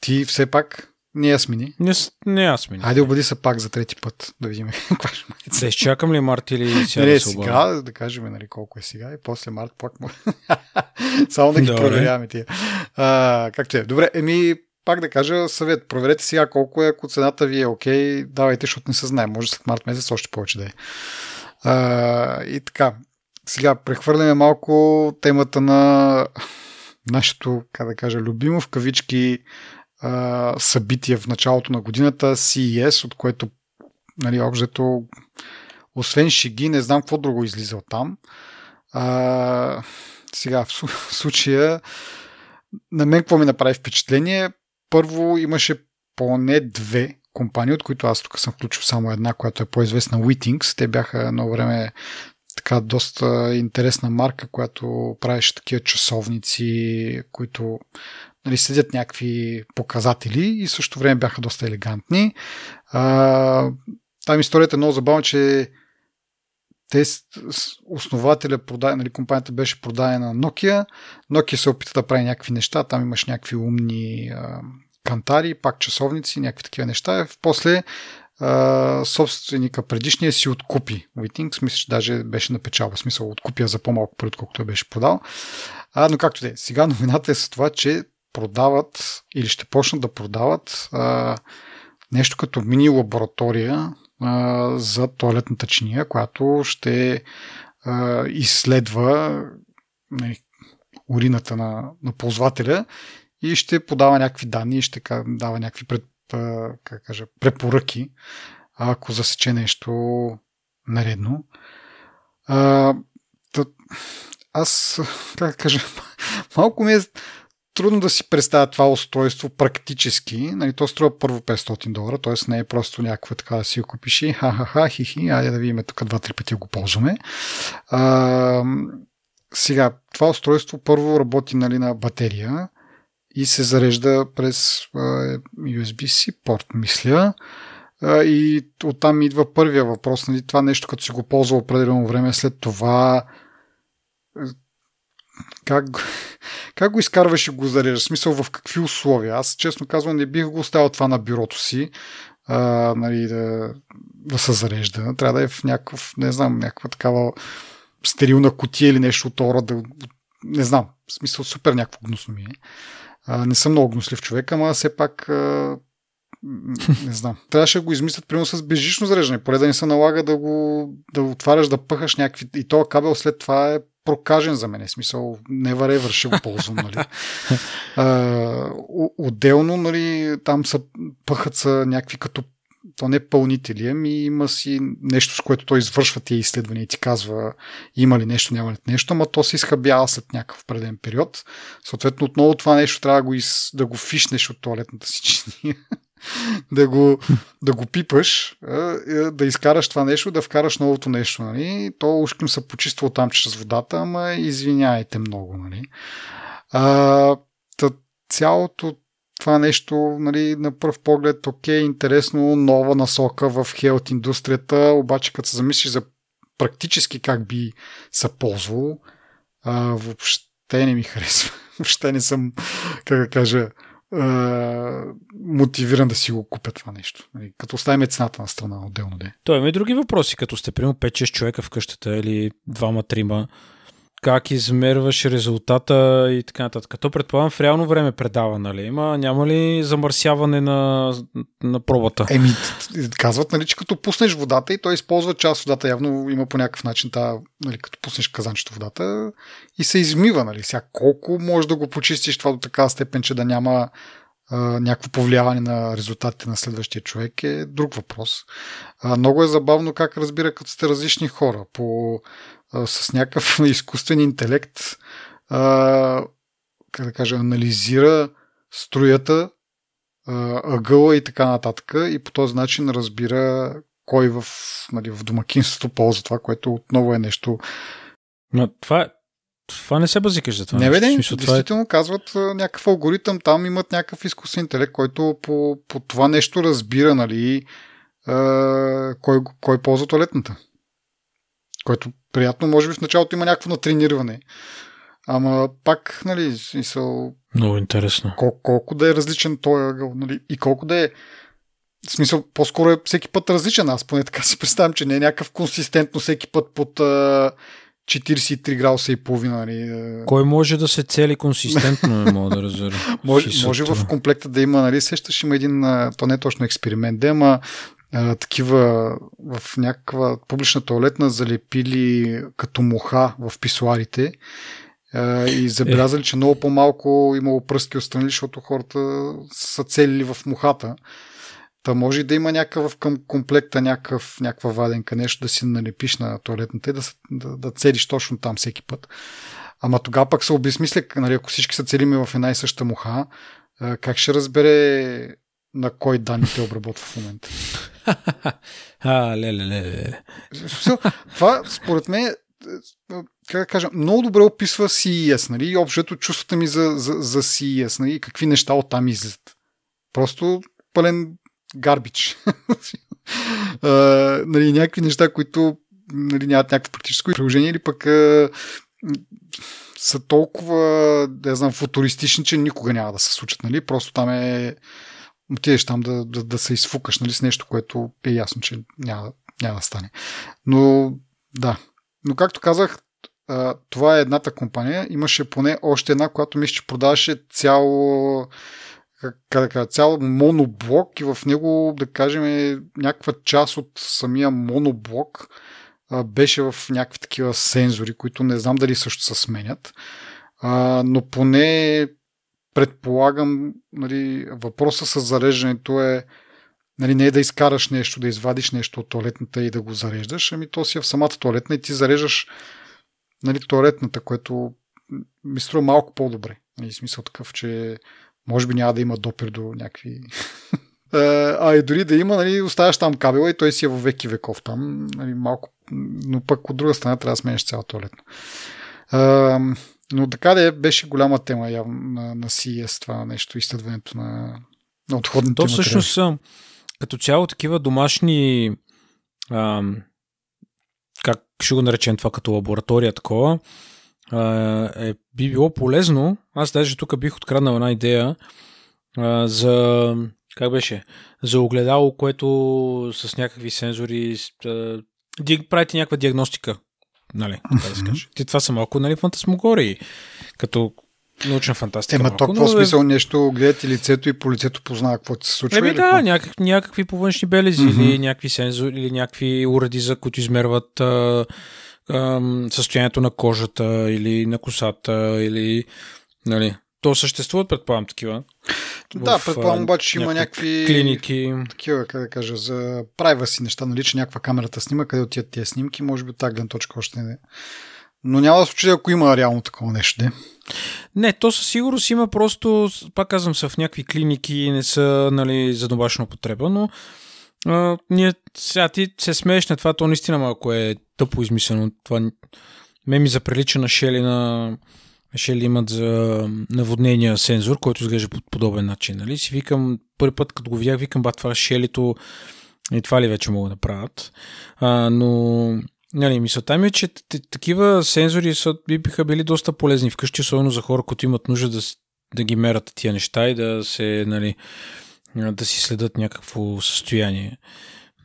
Ти все пак не я смени. Не, не я смени. Айде обади се пак за трети път, да видим каква ще Да изчакам ли март или сега не, да се сега, да кажем нали, колко е сега и после март пак му. Само да ги Добре. проверяваме тия. А, както е. Добре, еми пак да кажа съвет. Проверете сега колко е, ако цената ви е окей, давайте, защото не се знае. Може след март месец още повече да е. А, и така. Сега прехвърляме малко темата на нашето, как да кажа, любимо в кавички а, събитие в началото на годината, CES, от което нали, обжето, освен шиги, не знам какво друго излиза от там. А, сега, в случая, на мен какво ми направи впечатление? Първо имаше поне две компании, от които аз тук съм включил само една, която е по-известна Witings. Те бяха едно време така доста интересна марка, която правеше такива часовници, които нали, следят някакви показатели и също време бяха доста елегантни. А, там историята е много забавна, че те основателя, продай, нали, компанията беше продадена на Nokia. Nokia се опита да прави някакви неща, там имаш някакви умни а, кантари, пак часовници, някакви такива неща. После а, собственика предишния си откупи Witings, мисля, че даже беше на печалба, смисъл откупя за по-малко пари, отколкото беше продал. А, но както де, сега новината е с това, че продават или ще почнат да продават а, нещо като мини лаборатория а, за туалетната чиния, която ще а, изследва нали, урината на, на ползвателя и ще подава някакви данни и ще дава някакви пред, как кажа, препоръки, ако засече нещо наредно. А, тъ, аз, как кажа, малко ми е трудно да си представя това устройство практически. Нали, то струва първо 500 долара, т.е. не е просто някаква така да си го купиш и ха-ха-ха, хи-хи, айде да видим тук два-три пъти го ползваме. А, сега, това устройство първо работи нали, на батерия и се зарежда през USB-C порт, мисля. И оттам идва първия въпрос. Нали, това нещо, като си го ползва определено време, след това как, как го изкарваш и го зареждаш? Смисъл в какви условия? Аз честно казвам не бих го оставил това на бюрото си. А, нали, да, да се зарежда. Трябва да е в някакъв, не знам, някаква такава стерилна котия или нещо от ора. Да, не знам. В смисъл супер някакво гнусно ми е. А, не съм много гнослив човек, ама все пак а, не знам. Трябваше да го измислят примерно с безжично зареждане. Поне да не се налага да го да отваряш, да пъхаш някакви. И този кабел след това е прокажен за мен. Смисъл, не варе върши го ползвам. Нали. А, отделно, нали, там са, пъхат са някакви като то не пълнители, ами има си нещо, с което той извършва тия изследвания и ти казва има ли нещо, няма ли нещо, ама то се изхабява след някакъв преден период. Съответно, отново това нещо трябва да го, из, да го фишнеш от туалетната си чиния да го, да го пипаш, да изкараш това нещо, да вкараш новото нещо. Нали? То ушким се почиства там чрез водата, ама извиняйте много. Нали? А, цялото това нещо, нали, на пръв поглед, окей, интересно, нова насока в хелт индустрията, обаче като се замислиш за практически как би се ползвал, а, въобще не ми харесва. въобще не съм, как да кажа, мотивиран да си го купя това нещо. Нали, като оставим цената на страна отделно. Де. Той има и други въпроси, като сте примерно 5-6 човека в къщата или двама-трима как измерваш резултата и така нататък. Като предполагам в реално време предава, нали? Има, няма ли замърсяване на, на пробата? Еми, казват, нали, че като пуснеш водата и той използва част водата, явно има по някакъв начин, та, нали, като пуснеш казанчето водата и се измива, нали? Сега колко може да го почистиш това до такава степен, че да няма някакво повлияване на резултатите на следващия човек е друг въпрос. А, много е забавно как разбира, като сте различни хора. По с някакъв изкуствен интелект а, как да кажа, анализира струята, а, ъгъла и така нататък и по този начин разбира кой в, нали, в домакинството ползва това, което отново е нещо. Но това, това не се базикаш за това. Не, бе, не, действително е... казват някакъв алгоритъм, там имат някакъв изкуствен интелект, който по, по това нещо разбира, нали, а, кой, кой ползва туалетната. Което приятно, може би в началото има някакво натрениране. Ама пак, нали, смисъл... Много интересно. Кол- колко да е различен той ъгъл, нали, и колко да е в смисъл, по-скоро е всеки път различен. Аз поне така си представям, че не е някакъв консистентно всеки път под а, 43 градуса и половина. Нали. Кой може да се цели консистентно, не мога да разбера. може, може в комплекта да има, нали, сещаш, има един, то не е точно експеримент, да, ама а, такива в някаква публична туалетна залепили като муха в писуарите а, и забелязали, че много по-малко имало пръски отстрани, защото хората са целили в мухата. Та може да има някакъв към комплекта някакъв, някаква ваденка, нещо да си налепиш на туалетната и да, да, да целиш точно там всеки път. Ама тогава пък се обезмисля, нали, ако всички са целими в една и съща муха, как ще разбере на кой данни те обработва в момента. а, леле, леле. Това, според мен, как да кажа, много добре описва CES, нали, и общото чувствата ми за, за, за CES, нали, какви неща оттам излизат. Просто пълен гарбич. нали, някакви неща, които нали, нямат някакво практическо приложение или пък са толкова, да знам, футуристични, че никога няма да се случат. Нали? Просто там е отидеш там да, да, да се изфукаш нали, с нещо, което е ясно, че няма, няма да стане. Но да. Но както казах, това е едната компания. Имаше поне още една, която мисля, че продаваше цяло как да цял моноблок и в него, да кажем, някаква част от самия моноблок беше в някакви такива сензори, които не знам дали също се сменят. Но поне предполагам, нали, въпроса с зареждането е нали, не е да изкараш нещо, да извадиш нещо от туалетната и да го зареждаш, ами то си е в самата туалетна и ти зареждаш нали, туалетната, което ми струва малко по-добре. Нали, смисъл такъв, че може би няма да има допир до някакви... а и дори да има, нали, оставяш там кабела и той си е във веки веков там. Нали, малко... Но пък от друга страна трябва да сменеш цяла туалетна. А, но така да е, беше голяма тема явно на, на CES това нещо, изследването на, на отходните То всъщност като цяло такива домашни ам, как ще го наречем това като лаборатория такова, е, би било полезно. Аз даже тук бих откраднал една идея а, за как беше? За огледало, което с някакви сензори а, правите някаква диагностика. Нали, така да се каже. Ти това са малко нали, фантасмогории, като научна фантастика. Ема то какво смисъл нещо, гледате лицето и по лицето познава какво се случва? Еми да, някак, някакви повъншни белези mm-hmm. или някакви сензори или някакви уреди, за които измерват а, а, състоянието на кожата или на косата или нали, то съществуват, предполагам, такива. Да, в, предполагам, обаче има някакви клиники. Такива, как да кажа, за си неща, нали, че някаква камерата снима, къде отиват тия снимки, може би тази гледна точка още не. Но няма да случи, ако има реално такова нещо. Не, не то със сигурност има просто, пак казвам, са в някакви клиники не са нали, за домашна употреба, но а, ние, сега ти се смееш на това, то наистина малко е тъпо измислено. Това ме ми заприлича на Шели на Шели имат за наводнения сензор, който изглежда по подобен начин. Нали? Си викам, първи път като го видях, викам, ба, това Шелито и това ли вече могат да правят. А, но Нали, мисълта ми е, че такива сензори са, би биха били доста полезни вкъщи, особено за хора, които имат нужда да, да ги мерят тия неща и да се, нали, да си следят някакво състояние.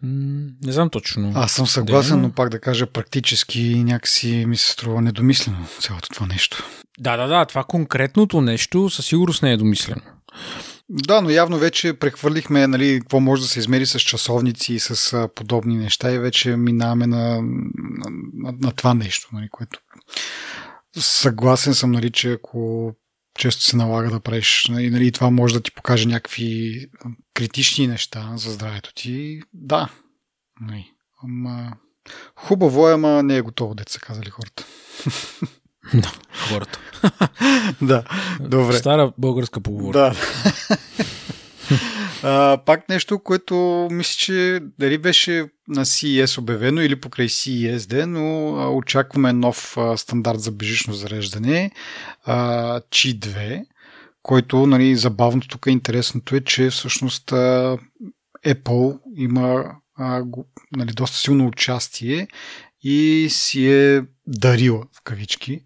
Не знам точно. Аз съм съгласен, да, но пак да кажа практически някакси ми се струва недомислено цялото това нещо. Да, да, да, това конкретното нещо със сигурност не е домислено. Да, но явно вече прехвърлихме нали, какво може да се измери с часовници и с а, подобни неща и вече минаваме на, на, на, на това нещо, нали, което съгласен съм, нали, че ако често се налага да правиш. Нали, нали, това може да ти покаже някакви критични неща за здравето ти. Да. Нали, ама, хубаво е, ама не е готово, деца казали хората. Да, хората. да, добре. Стара българска поговорка. Да. А, пак нещо, което мисля, че дали беше на CES обявено или покрай CES ден, но а, очакваме нов а, стандарт за бежично зареждане, а, Qi2, който нали, забавното тук е интересното е, че всъщност а, Apple има а, нали, доста силно участие и си е дарила в кавички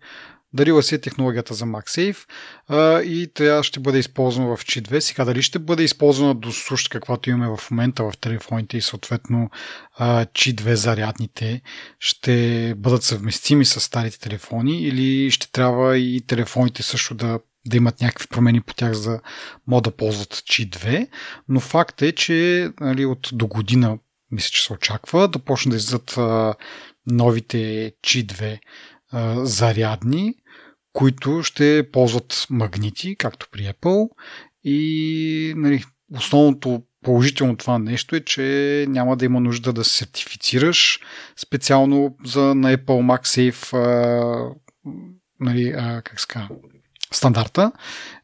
Дарила си е технологията за MagSafe а, и тя ще бъде използвана в Qi 2. Сега дали ще бъде използвана до суш, каквато имаме в момента в телефоните и съответно а, Qi 2 зарядните ще бъдат съвместими с старите телефони или ще трябва и телефоните също да да имат някакви промени по тях, за могат да ползват Qi 2, но факт е, че нали, от до година мисля, че се очаква да почне да излизат новите Qi 2 а, зарядни, които ще ползват магнити, както при Apple. И нали, основното положително това нещо е, че няма да има нужда да се сертифицираш специално за на Apple MagSafe а, нали, а, как ска, стандарта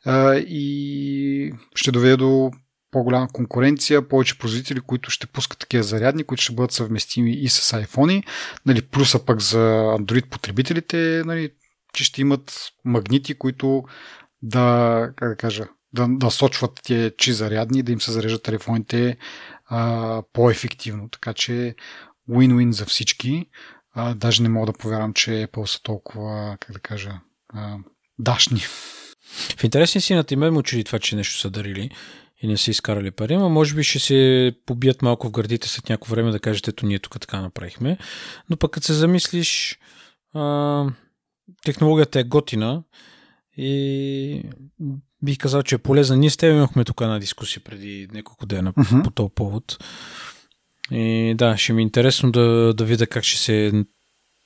а, и ще доведе до по-голяма конкуренция, повече производители, които ще пускат такива зарядни, които ще бъдат съвместими и с iPhone. Нали, плюса пък за Android потребителите, нали, че ще имат магнити, които да, как да кажа, да, да сочват тия чи зарядни да им се зареждат телефоните а, по-ефективно. Така че win-win за всички. А, даже не мога да повярвам, че Apple са толкова, как да кажа, а, дашни. В интересни си на тебе му чуди това, че нещо са дарили и не са изкарали пари, но може би ще се побият малко в гърдите след някакво време да кажете, ето ние тук така направихме. Но пък като се замислиш, а, технологията е готина и бих казал, че е полезна. Ние с теб имахме тук една дискусия преди няколко дена uh-huh. по този повод. И да, ще ми е интересно да, да видя как ще се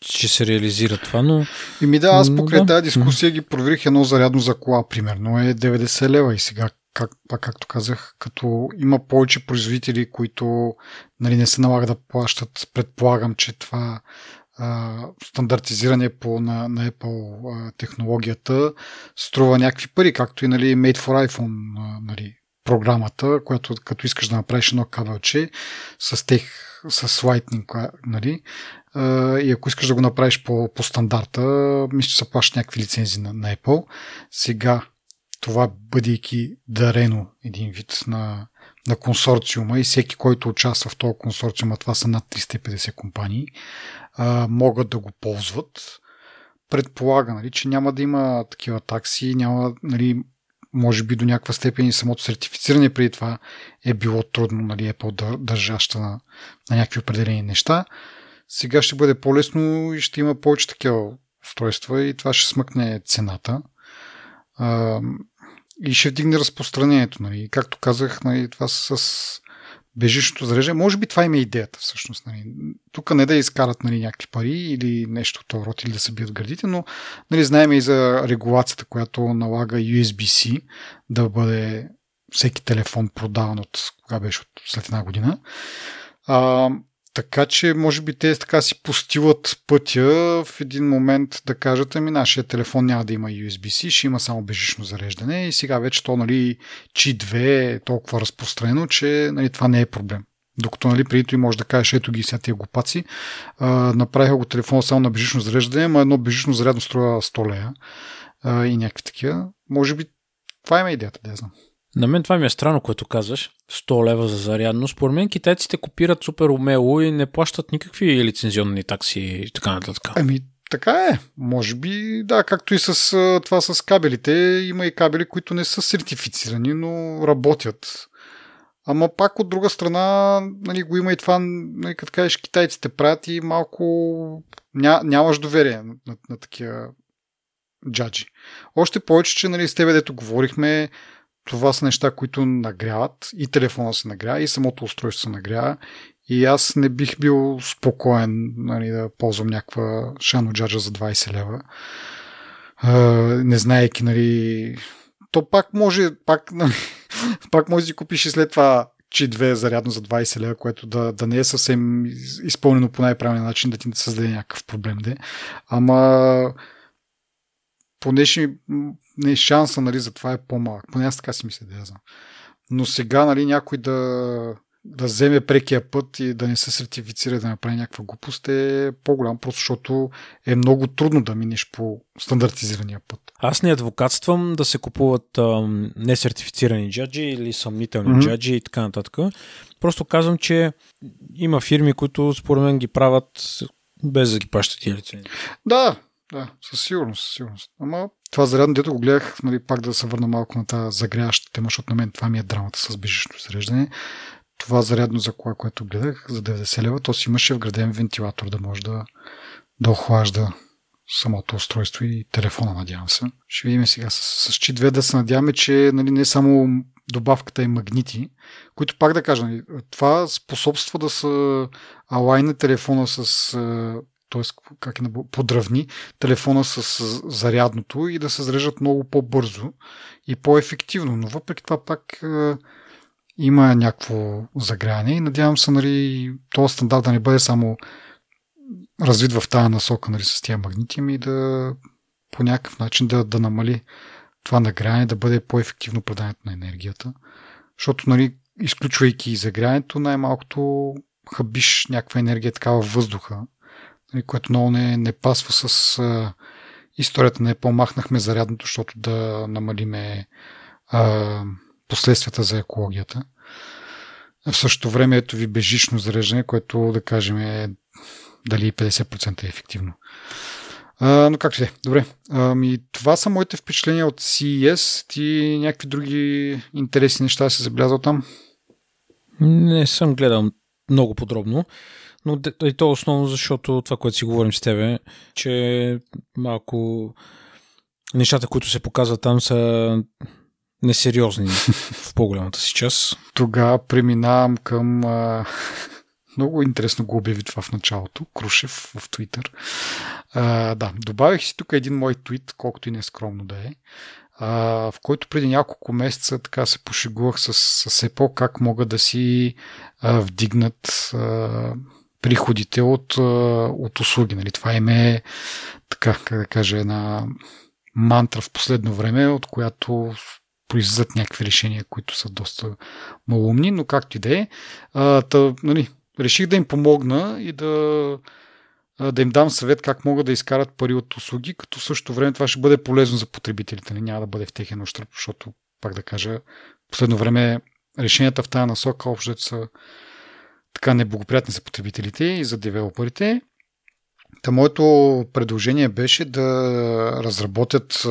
ще се реализира това, но... И ми да, аз покрай да. тази дискусия ги проверих едно зарядно за кола, примерно е 90 лева и сега, как, пак както казах, като има повече производители, които нали, не се налага да плащат, предполагам, че това а, стандартизиране по, на, на Apple а, технологията струва някакви пари, както и нали, Made for iPhone а, нали, програмата, която като искаш да направиш едно кабелче с тех, с Lightning, нали, и ако искаш да го направиш по, по стандарта, мисля, че се плащат някакви лицензии на, на Apple. Сега, това бъдейки дарено един вид на, на консорциума и всеки, който участва в този консорциум, а това са над 350 компании, а, могат да го ползват. Предполага, нали, че няма да има такива такси, няма, нали, може би до някаква степен и самото сертифициране преди това е било трудно, нали, Apple държаща на, на някакви определени неща. Сега ще бъде по-лесно и ще има повече такива устройства и това ще смъкне цената. И ще вдигне разпространението. Нали. Както казах, нали, това с бежичното зареждане. Може би това има идеята всъщност. Нали. Тук не да изкарат нали, някакви пари или нещо от род или да се бият градите, но нали, знаем и за регулацията, която налага USB-C да бъде всеки телефон продаван от кога беше от след една година. А, така че, може би те така си постилат пътя в един момент да кажат, ами нашия телефон няма да има USB-C, ще има само бежично зареждане и сега вече то, нали, Qi 2 е толкова разпространено, че нали, това не е проблем. Докато нали, преди той може да кажеш, ето ги сега тия глупаци, а, направиха го телефона само на бежично зареждане, ама едно бежично зарядно струва 100 лея а, и някакви такива. Може би това има идеята, да я знам. На мен това ми е странно, което казваш. 100 лева за зарядно. Според мен китайците копират супер умело и не плащат никакви лицензионни такси и така нататък. Ами, така е. Може би, да, както и с това с кабелите. Има и кабели, които не са сертифицирани, но работят. Ама пак от друга страна, нали, го има и това, нали, като кажеш, китайците правят и малко ня, нямаш доверие на, на, на такива джаджи. Още повече, че нали, с тебе, дето говорихме, това са неща, които нагряват и телефона се нагрява и самото устройство се нагрява и аз не бих бил спокоен нали, да ползвам някаква шано джаджа за 20 лева. Uh, не знаеки, нали... То пак може, пак, нали, пак може да си купиш и след това чи 2 зарядно за 20 лева, което да, да не е съвсем изпълнено по най-правилен начин, да ти не създаде някакъв проблем. Де. Ама поне ще не, шанса нали, за това е по-малък. Поне аз така си мисля да я знам. Но сега нали, някой да, да вземе прекия път и да не се сертифицира да направи някаква глупост е по-голям, просто защото е много трудно да минеш по стандартизирания път. Аз не адвокатствам да се купуват ам, несертифицирани джаджи или съмнителни mm-hmm. джаджи и така нататък. Просто казвам, че има фирми, които според мен ги правят без да ги плащат тия лицензии. Да, да, със сигурност, със сигурност. Ама това зарядно, дето го гледах, нали, пак да се върна малко на тази загряваща тема, защото на мен това ми е драмата с бежично зареждане. Това зарядно за кола, което гледах, за 90 лева, то си имаше вграден вентилатор да може да, да охлажда самото устройство и телефона, надявам се. Ще видим сега с, с Qi 2 да се надяваме, че нали, не само добавката и магнити, които пак да кажа, нали, това способства да са алайна телефона с т.е. как е подравни телефона с зарядното и да се зареждат много по-бързо и по-ефективно. Но въпреки това пак е, има някакво загряване и надявам се нали, този стандарт да не бъде само развит в тази насока нали, с тия магнити, и да по някакъв начин да, да намали това нагряване, да бъде по-ефективно преданието на енергията. защото, нали, изключвайки загряването, най-малкото хабиш някаква енергия такава в въздуха, което много не, не пасва с а, историята на Apple. Махнахме зарядното, защото да намалиме а, последствията за екологията. В същото време ето ви бежично зареждане, което да кажем е дали 50% е ефективно. А, но както е. Добре. Ами, това са моите впечатления от CES. Ти някакви други интересни неща се забелязал там? Не съм гледал много подробно, но и то основно защото това, което си говорим с тебе, че малко нещата, които се показват там са несериозни в по-голямата си част. Тогава преминавам към а, много интересно го обяви това в началото. Крушев в Твитър. Да, добавих си тук един мой твит, колкото и не е скромно да е, а, в който преди няколко месеца така се пошегувах с, с Apple как могат да си а, вдигнат приходите от, от услуги. Нали? Това им е така, как да кажа, една мантра в последно време, от която произлизат някакви решения, които са доста малумни, но както и да е. Нали, реших да им помогна и да, да им дам съвет как могат да изкарат пари от услуги, като в същото време това ще бъде полезно за потребителите. Не няма да бъде в техен ощръп, защото, пак да кажа, последно време решенията в тази насока общо са така неблагоприятни за потребителите и за девелоперите. Та моето предложение беше да разработят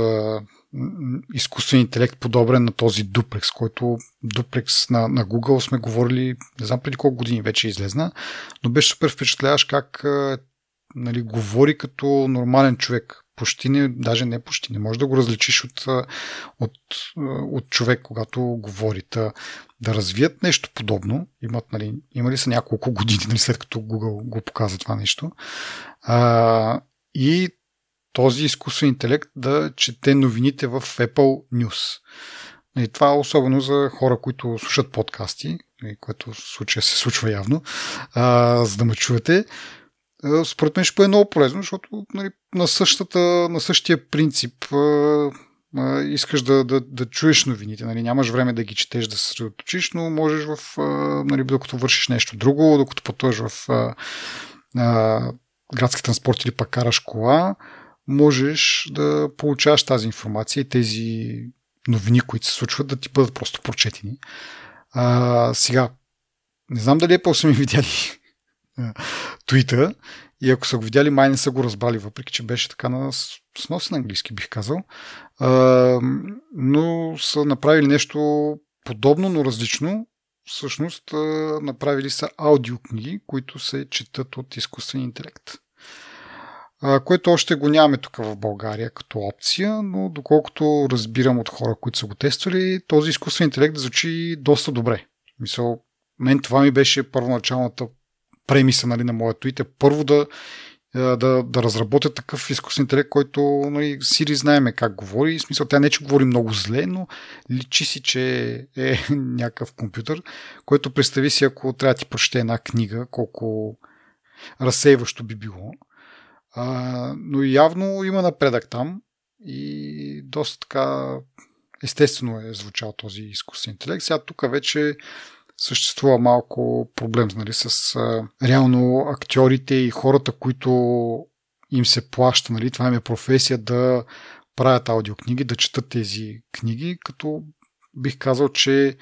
изкуствен интелект подобрен на този дуплекс, който дуплекс на, на Google сме говорили, не знам преди колко години вече излезна, но беше супер впечатляващ как нали, говори като нормален човек. Почти не, даже не почти, не можеш да го различиш от, от, от човек, когато говори. Та, да развият нещо подобно, имат, нали, имали са няколко години, нали, след като Google го показва това нещо, а, и този изкуствен интелект да чете новините в Apple News. И това е особено за хора, които слушат подкасти, което в случая се случва явно, а, за да ме чуете. Според мен ще бъде много полезно, защото нали, на, същата, на същия принцип а, а, искаш да, да, да чуеш новините. Нали, нямаш време да ги четеш, да се съсредоточиш, но можеш в, нали, докато вършиш нещо друго, докато пътуваш в а, а, градски транспорт или пък караш кола, можеш да получаваш тази информация и тези новини, които се случват, да ти бъдат просто прочетени. А, сега, не знам дали Apple са ми видяли твита и ако са го видяли, май не са го разбрали, въпреки че беше така на сносен английски, бих казал. А, но са направили нещо подобно, но различно. Всъщност, направили са аудиокниги, които се четат от изкуствен интелект което още го нямаме тук в България като опция, но доколкото разбирам от хора, които са го тествали, този изкуствен интелект звучи доста добре. Мисъл, мен това ми беше първоначалната премиса нали, на моя твит. Първо да, да, да разработя такъв изкуствен интелект, който нали, Сири знаеме как говори. В смисъл, тя не че говори много зле, но личи си, че е някакъв компютър, който представи си, ако трябва да ти прочете една книга, колко разсейващо би било. А, но явно има напредък там и доста така естествено е звучал този изкуствен интелект. Сега тук вече съществува малко проблем нали, с а, реално актьорите и хората, които им се плаща, нали, това им е професия да правят аудиокниги, да четат тези книги, като бих казал, че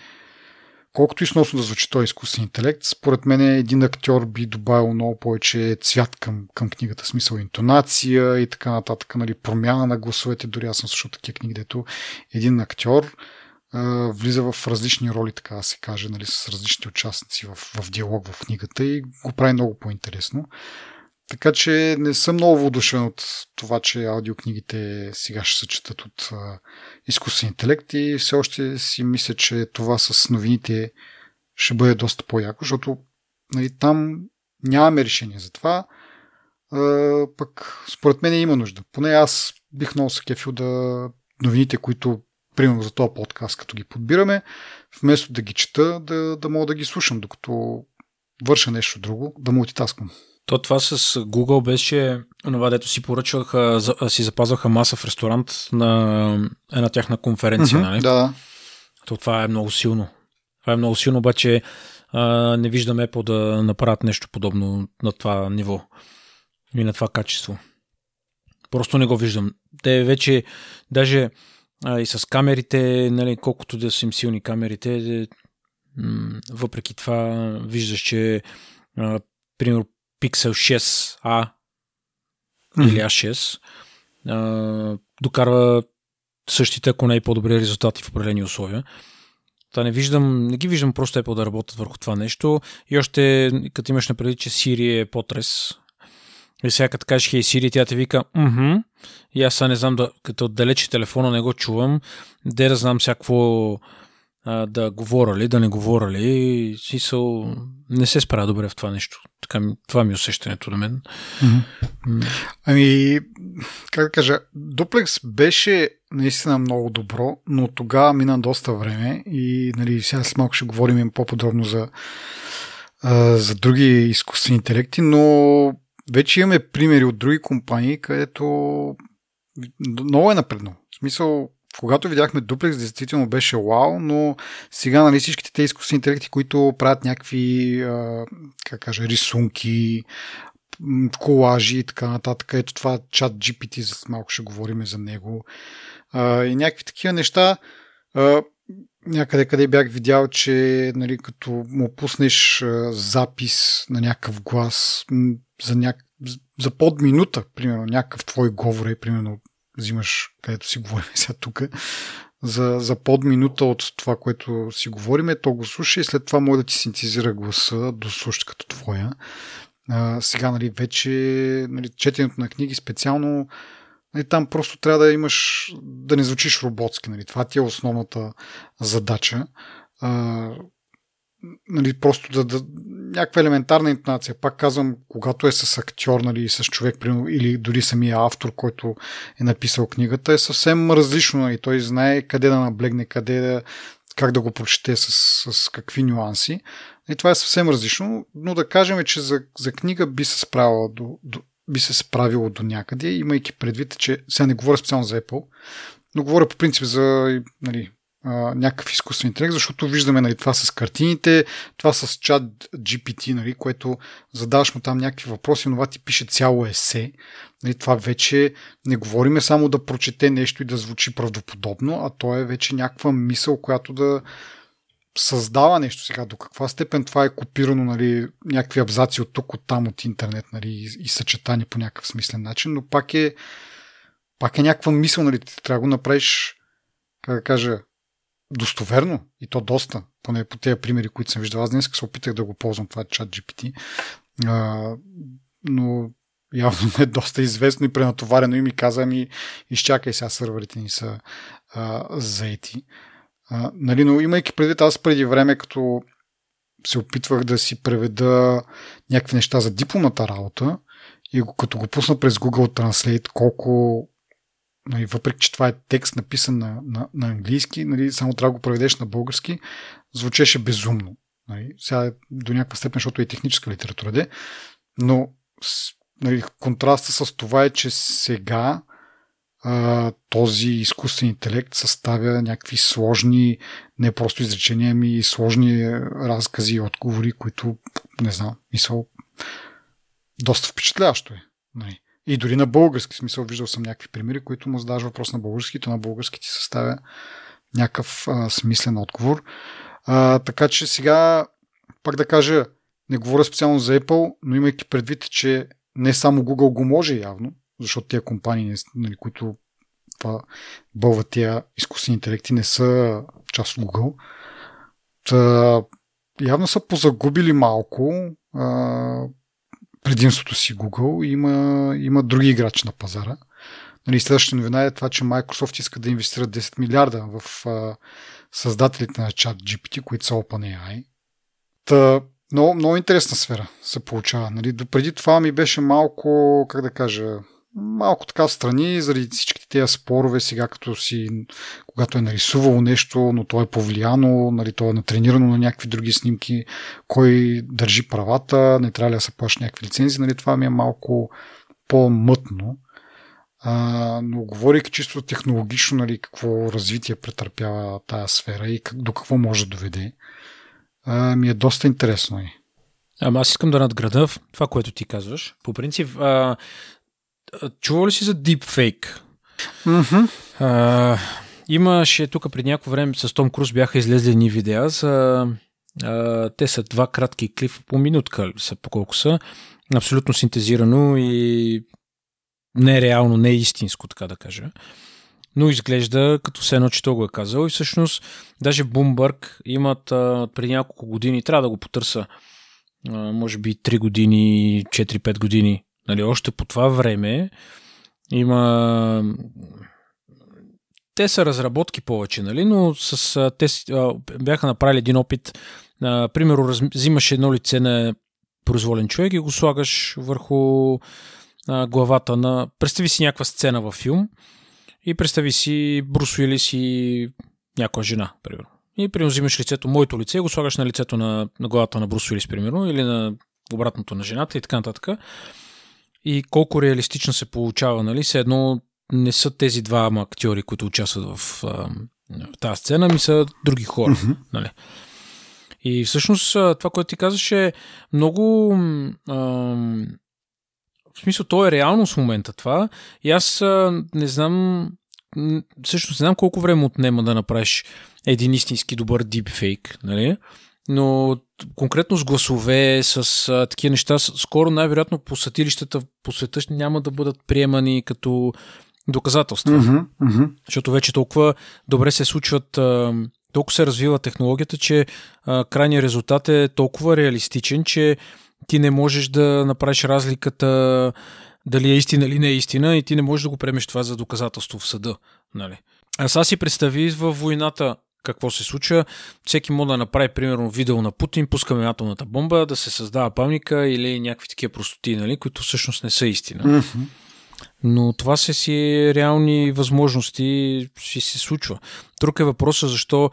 колкото и сносно да звучи този изкуствен интелект, според мен един актьор би добавил много повече цвят към, към книгата, смисъл интонация и така нататък, нали, промяна на гласовете. Дори аз съм слушал такива книги, дето един актьор влиза в различни роли, така да се каже, нали, с различни участници в, в диалог в книгата и го прави много по-интересно. Така че не съм много воодушевен от това, че аудиокнигите сега ще се четат от а, изкуствен интелект и все още си мисля, че това с новините ще бъде доста по-яко, защото нали, там нямаме решение за това. А, пък според мен има нужда. Поне аз бих много се кефил да новините, които примерно за този подкаст, като ги подбираме, вместо да ги чета, да, да мога да ги слушам, докато върша нещо друго, да мултитасквам. То това с Google беше това, дето си поръчваха, си запазваха маса в ресторант на една тяхна конференция, mm-hmm, нали? Да. То това е много силно. Това е много силно, обаче а, не виждам Apple да направят нещо подобно на това ниво и на това качество. Просто не го виждам. Те вече, даже а, и с камерите, нали, колкото да са им силни камерите, м- въпреки това виждаш, че а, примерно Pixel 6a mm-hmm. или A6 а, докарва същите, ако не и по-добри резултати в определени условия. Та не виждам, не ги виждам просто Apple да работят върху това нещо. И още, като имаш напреди, че Siri е потрес. И сега като кажеш Hey Siri, тя те вика Мхм. И аз сега не знам, да, като отдалече телефона не го чувам, де да знам всякакво а, да говоря ли, да не говоря ли. Смисъл, не се справя добре в това нещо. Така, това ми е усещането на мен. Mm-hmm. Ами, как да кажа, Duplex беше наистина много добро, но тогава мина доста време и нали, сега с малко ще говорим по-подробно за, а, за други изкуствени интелекти, но вече имаме примери от други компании, където много е напредно. В смисъл, когато видяхме Duplex, действително беше вау, но сега нали, всичките те изкуствени интелекти, които правят някакви как кажа, рисунки, колажи и така нататък. Ето това чат GPT, за малко ще говорим за него. И някакви такива неща. Някъде къде бях видял, че нали, като му пуснеш запис на някакъв глас за, ня... за под минута, примерно, някакъв твой говор е, примерно, взимаш, където си говорим сега тук, за, за под минута от това, което си говорим, то го слуша и след това може да ти синтезира гласа до слушат като твоя. А, сега, нали, вече нали, четенето на книги специално нали, там просто трябва да имаш да не звучиш роботски. Нали. Това ти е основната задача. А, нали, просто да, да, някаква елементарна интонация. Пак казвам, когато е с актьор нали, с човек, или дори самия автор, който е написал книгата, е съвсем различно. Нали. Той знае къде да наблегне, къде да, как да го прочете, с, с какви нюанси. И това е съвсем различно, но да кажем, че за, за книга би се справила до, до, би се справило до някъде, имайки предвид, че сега не говоря специално за Apple, но говоря по принцип за нали, някакъв изкуствен интелект, защото виждаме нали, това с картините, това с чат GPT, нали, което задаваш му там някакви въпроси, но това ти пише цяло есе. Нали, това вече не говориме само да прочете нещо и да звучи правдоподобно, а то е вече някаква мисъл, която да създава нещо сега. До каква степен това е копирано, нали, някакви абзаци от тук, от там, от интернет, нали, и, и съчетани по някакъв смислен начин, но пак е пак е някаква мисъл, нали, ти трябва да го направиш, как да кажа, достоверно и то доста, поне по тези примери, които съм виждал. Аз днес се опитах да го ползвам това чат GPT, а, но явно е доста известно и пренатоварено и ми каза ми изчакай сега сървърите ни са а, заети. А, нали, но имайки предвид, аз преди време, като се опитвах да си преведа някакви неща за дипломата работа и като го пусна през Google Translate, колко нали, въпреки че това е текст написан на, на, на английски, нали, само трябва да го преведеш на български, звучеше безумно. Нали. Сега до някаква степен, защото е техническа литература, де, но нали, контраста с това е, че сега а, този изкуствен интелект съставя някакви сложни, не просто изречения, ами сложни разкази и отговори, които, не знам, мисъл, доста впечатляващо е. Нали. И дори на български смисъл виждал съм някакви примери, които му задаваш въпрос на български, то на български ти съставя някакъв а, смислен отговор. А, така че сега, пак да кажа, не говоря специално за Apple, но имайки предвид, че не само Google го може явно, защото тези компании, нали, които това бълват тия изкуствени интелекти, не са част от Google. Та, явно са позагубили малко а, предимството си Google. Има, има други играчи на пазара. Нали, следващата новина е това, че Microsoft иска да инвестира 10 милиарда в а, създателите на чат GPT, които са OpenAI. Та, много, много интересна сфера се получава. Нали. Допреди това ми беше малко, как да кажа, малко така страни, заради всичките тези спорове сега, като си, когато е нарисувало нещо, но то е повлияно, нали, то е натренирано на някакви други снимки, кой държи правата, не трябва ли да се плаща някакви лицензии, нали, това ми е малко по-мътно. А, но говорейки чисто технологично, нали, какво развитие претърпява тая сфера и как, до какво може да доведе, а, ми е доста интересно. И. Ама аз искам да надграда това, което ти казваш. По принцип, а, чува ли си за Deepfake? Mm-hmm. А, имаше тук преди някакво време с Том Круз бяха излезли ни видеа за... А, те са два кратки клипа по минутка, са по колко са. Абсолютно синтезирано и не е реално, не истинско, така да кажа. Но изглежда като все едно, че то го е казал. И всъщност, даже Бумбърг имат а, преди няколко години, трябва да го потърса, а, може би 3 години, 4-5 години. Нали, още по това време има те са разработки повече, нали? но с, те бяха направили един опит. Примерно, раз, взимаш едно лице на произволен човек и го слагаш върху а, главата на... Представи си някаква сцена във филм и представи си Брус Уилис и някоя жена, примерно. И примерно взимаш лицето, моето лице и го слагаш на лицето на, на главата на Брус Уилис, примерно, или на обратното на жената и така нататък. И колко реалистично се получава, нали? Се едно не са тези двама актьори, които участват в, а, тази сцена, ми са други хора. Mm-hmm. Нали? И всъщност това, което ти казваш е много... А, в смисъл, то е реално в момента това. И аз а, не знам... Всъщност не знам колко време отнема да направиш един истински добър дипфейк, нали? Но конкретно с гласове, с а, такива неща, скоро най-вероятно по съдилищата по света няма да бъдат приемани като доказателства. Mm-hmm, mm-hmm. Защото вече толкова добре се случват, толкова се развива технологията, че крайният резултат е толкова реалистичен, че ти не можеш да направиш разликата дали е истина или не е истина и ти не можеш да го премеш това за доказателство в съда. Нали? А сега си представи във войната какво се случва. Всеки може да направи, примерно, видео на Путин, пускаме атомната бомба, да се създава памника или някакви такива простоти, нали, които всъщност не са истина. Mm-hmm. Но това са си реални възможности, си се случва. Друг е въпросът защо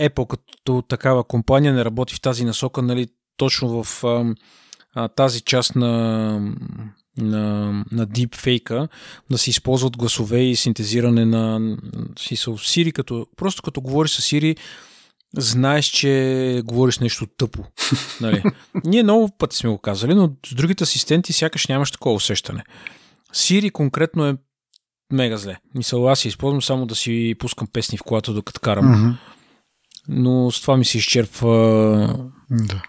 Apple като такава компания не работи в тази насока, нали, точно в а, а, тази част на, на, на deepfake да се използват гласове и синтезиране на смисъл Siri, като, просто като говориш с Siri, знаеш, че говориш нещо тъпо. Нали? Ние много пъти сме го казали, но с другите асистенти сякаш нямаш такова усещане. Siri конкретно е мега зле. Мисъл, аз си използвам само да си пускам песни в колата, докато карам. Mm-hmm. Но с това ми се изчерпва. Да.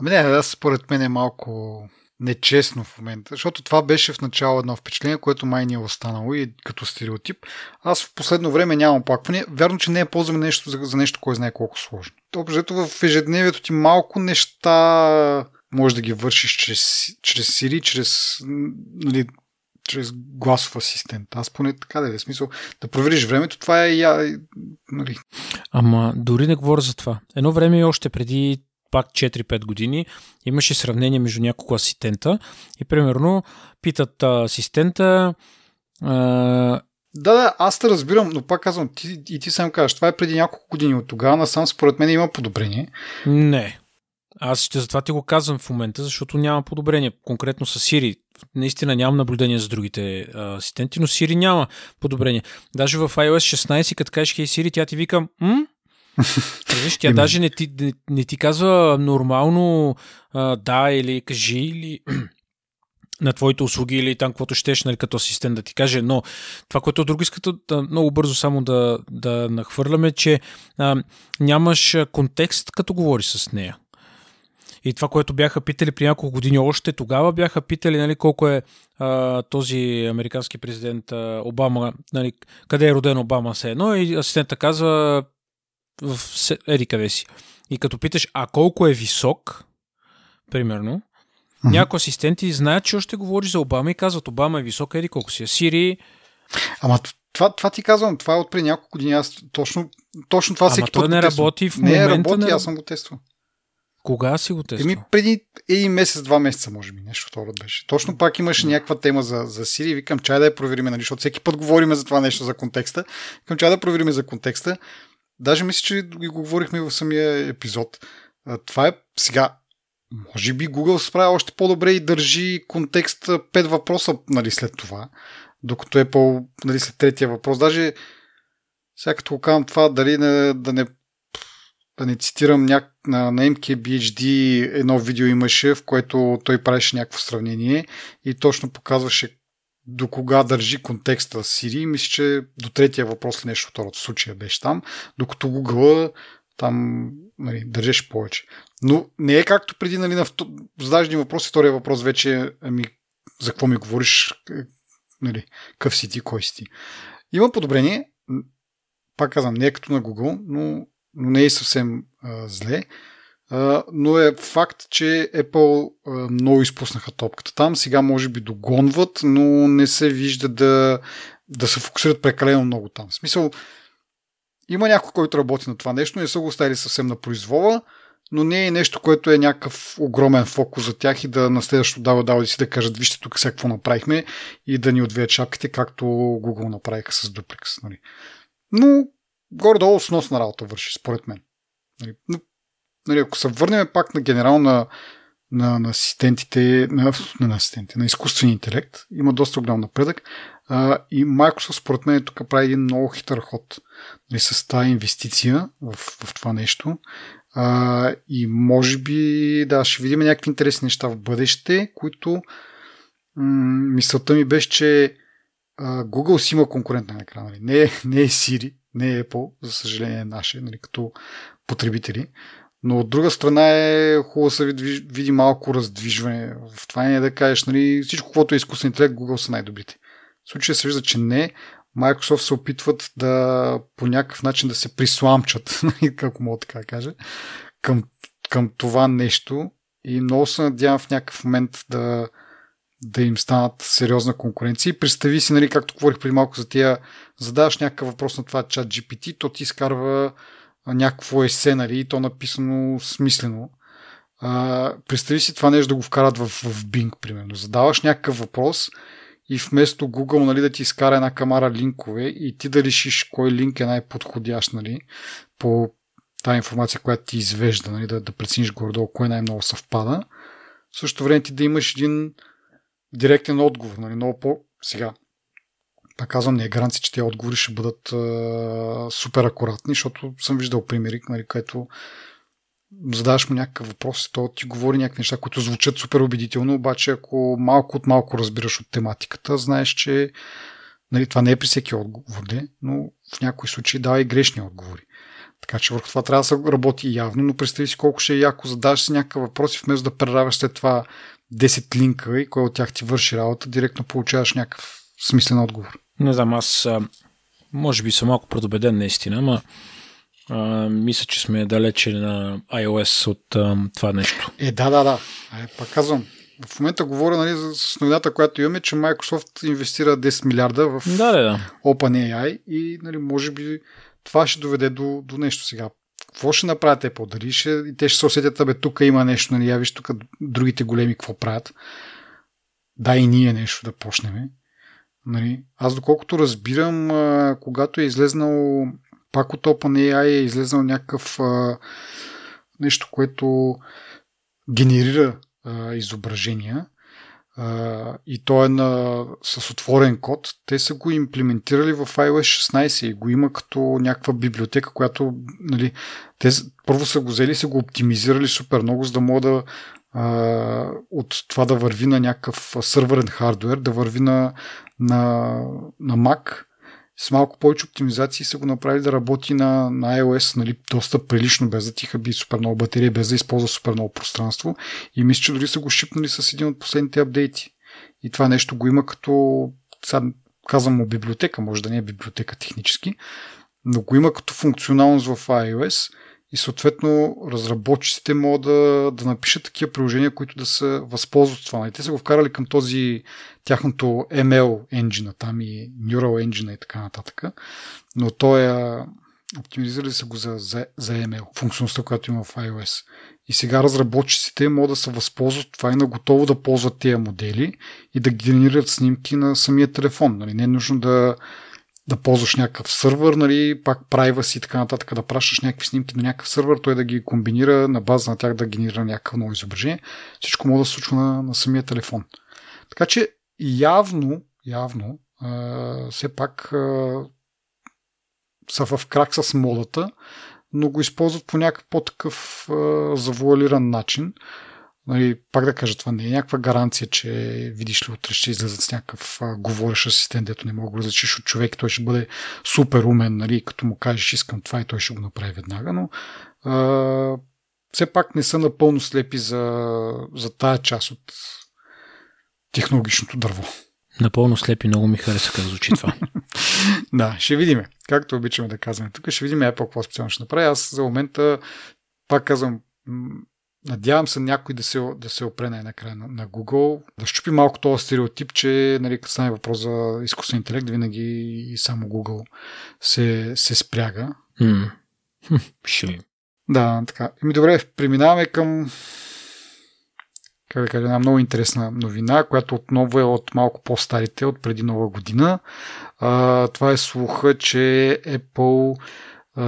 Ами не, аз според мен е малко нечестно в момента, защото това беше в начало едно впечатление, което май ни е останало и като стереотип. Аз в последно време нямам оплакване. Вярно, че не е ползваме нещо за, за нещо, кой знае колко сложно. Общо в ежедневието ти малко неща може да ги вършиш чрез, чрез Siri, чрез нали, чрез гласов асистент. Аз поне така да е смисъл да провериш времето, това е я... Нали. Ама дори не говоря за това. Едно време и още преди пак 4-5 години имаше сравнение между няколко асистента и примерно питат асистента а... да, да, аз те разбирам, но пак казвам, ти, и ти сам кажеш, това е преди няколко години от тогава, насам според мен има подобрение. Не. Аз ще затова ти го казвам в момента, защото няма подобрение. Конкретно с Siri. Наистина нямам наблюдение за другите асистенти, но Siri няма подобрение. Даже в iOS 16, като кажеш Hey Siri, тя ти вика М? Виж, тя даже не ти, не, не ти казва нормално а, да или кажи или на твоите услуги или там каквото щеш, нали, като асистент да ти каже, но това, което друго искат да, много бързо само да, да нахвърляме, че а, нямаш контекст, като говориш с нея. И това, което бяха питали при няколко години още, тогава бяха питали нали, колко е а, този американски президент а, Обама, нали, къде е роден Обама все едно и асистента казва в еди къде си. И като питаш, а колко е висок, примерно, mm-hmm. някои асистенти знаят, че още говориш за Обама и казват, Обама е висок, еди колко си е. Сири... Ама това, това ти казвам, това е от преди няколко години. Аз точно, точно това Ама той не работи в момента. Не работи, не... аз съм го тествал. Кога си го тествал? Еми преди един месец, два месеца, може би, нещо второ беше. Точно пак имаше някаква тема за, за Siri. Викам, чай да я проверим, нали, защото всеки път говорим за това нещо за контекста. Викам, чай да проверим за контекста. Даже мисля, че го говорихме в самия епизод. Това е сега. Може би Google се справя още по-добре и държи контекст пет въпроса нали, след това. докато Apple, нали, след третия въпрос, даже сега като казвам това, дали не, да не да не цитирам няк... на, на MKBHD едно видео имаше, в което той правеше някакво сравнение и точно показваше до кога държи контекста Siri. Мисля, че до третия въпрос нещо второто случая беше там, докато Google там нали, държеше повече. Но не е както преди, нали, на задаваш един въпрос втория въпрос вече, ами, за какво ми говориш, нали, къв си ти, кой си ти. Има подобрение, пак казвам, не е като на Google, но, но не е съвсем а, зле. Но е факт, че Apple много изпуснаха топката там. Сега може би догонват, но не се вижда да, да се фокусират прекалено много там. В смисъл, има някой, който работи на това нещо, не са го оставили съвсем на произвола, но не е нещо, което е някакъв огромен фокус за тях и да на следващото дава дава си да кажат, вижте тук сега какво направихме и да ни отвият шапките, както Google направиха с Duplex. Нали. Но горе-долу сносна работа върши, според мен. Нали. Но, нали, ако се върнем пак на генерална на, на асистентите, на, на асистентите, на изкуствения интелект, има доста голям напредък. А, и Microsoft, според мен, тук прави един много хитър ход нали, с тази инвестиция в, в това нещо. А, и може би, да, ще видим някакви интересни неща в бъдеще, които м- мисълта ми беше, че а, Google си има конкурент на екрана. Нали? Не, е, не е Siri, не е Apple, за съжаление наше, нали, като потребители. Но от друга страна е хубаво се види малко раздвижване. В това не е да кажеш, нали, всичко, което е изкуствен интелект, Google са най-добрите. В случая се вижда, че не. Microsoft се опитват да по някакъв начин да се присламчат, как мога така да кажа, към, към това нещо и много се надявам в някакъв момент да, да им станат сериозна конкуренция. И представи си, нали, както говорих преди малко за тия, задаваш някакъв въпрос на това чат GPT, то ти изкарва някакво есе, нали, и то написано смислено. А, представи си това нещо да го вкарат в, в Bing, примерно. Задаваш някакъв въпрос и вместо Google нали, да ти изкара една камара линкове и ти да решиш кой линк е най-подходящ нали, по тази информация, която ти извежда, нали, да, да прецениш горе-долу кой най-много съвпада. В същото време ти да имаш един директен отговор. Нали, много по... Сега, пак казвам, не е гаранция, че тези отговори ще бъдат а, супер акуратни, защото съм виждал примери, нали, където задаваш му някакъв въпрос, то ти говори някакви неща, които звучат супер убедително, обаче ако малко от малко разбираш от тематиката, знаеш, че нали, това не е при всеки отговор, де, но в някои случаи дава и грешни отговори. Така че върху това трябва да се работи явно, но представи си колко ще е яко задаваш си някакъв въпрос и вместо да прераваш след това 10 линка и кой от тях ти върши работа, директно получаваш някакъв смислен отговор. Не знам, аз може би съм малко предубеден наистина, ама а, мисля, че сме далече на iOS от а, това нещо. Е, да, да, да. Е, пак казвам, в момента говоря нали, с новината, която имаме, че Microsoft инвестира 10 милиарда в да, да, да. OpenAI и нали, може би това ще доведе до, до нещо сега. Какво ще направят Apple? Дали ще, и те ще се усетят, бе, тук има нещо, нали, я виж тук другите големи какво правят. Да и ние нещо да почнем. Нали? Аз доколкото разбирам, когато е излезнал пак от OpenAI е излезнал някакъв нещо, което генерира а, изображения а, и то е на, с отворен код. Те са го имплементирали в iOS 16 и го има като някаква библиотека, която нали, те първо са го взели и са го оптимизирали супер много, за да могат да а, от това да върви на някакъв сървърен хардвер, да върви на, на, на Mac с малко повече оптимизации са го направили да работи на, на iOS нали, доста прилично, без да ти хаби супер много батерия, без да използва супер много пространство. И мисля, че дори са го шипнали с един от последните апдейти. И това нещо го има като, сега казвам му библиотека, може да не е библиотека технически, но го има като функционалност в iOS и съответно разработчиците могат да, да напишат такива приложения, които да се възползват от това. И те са го вкарали към този тяхното ML engine там и Neural engine и така нататък. Но той е оптимизирали са го за, за, за ML, функционалността, която има в iOS. И сега разработчиците могат да се възползват това и на готово да ползват тези модели и да генерират снимки на самия телефон. Нали? Не е нужно да да ползваш някакъв сървър, нали, пак privacy и така нататък, да пращаш някакви снимки на някакъв сървър, той да ги комбинира на база на тях да генерира някакво ново изображение. Всичко може да се случва на, на самия телефон. Така че явно, явно, а, все пак а, са в крак с модата, но го използват по някакъв по-такъв а, завуалиран начин. Нали, пак да кажа, това не е някаква гаранция, че видиш ли утре ще излезат с някакъв а, говорещ асистент, дето не мога да различиш от човек, той ще бъде супер умен, нали, като му кажеш искам това и той ще го направи веднага, но а, все пак не са напълно слепи за, за тая част от технологичното дърво. Напълно слепи, много ми хареса как звучи това. да, ще видим. Както обичаме да казваме тук, ще видим Apple какво специално ще направи. Аз за момента, пак казвам, Надявам се някой да се, да се опре най-накрая на, на Google, да щупи малко този стереотип, че нали, като стане въпрос за изкуствен интелект, винаги и само Google се, се спряга. Mm. Да, така. Еми добре, преминаваме към как да кажа, една много интересна новина, която отново е от малко по-старите, от преди нова година. А, това е слуха, че Apple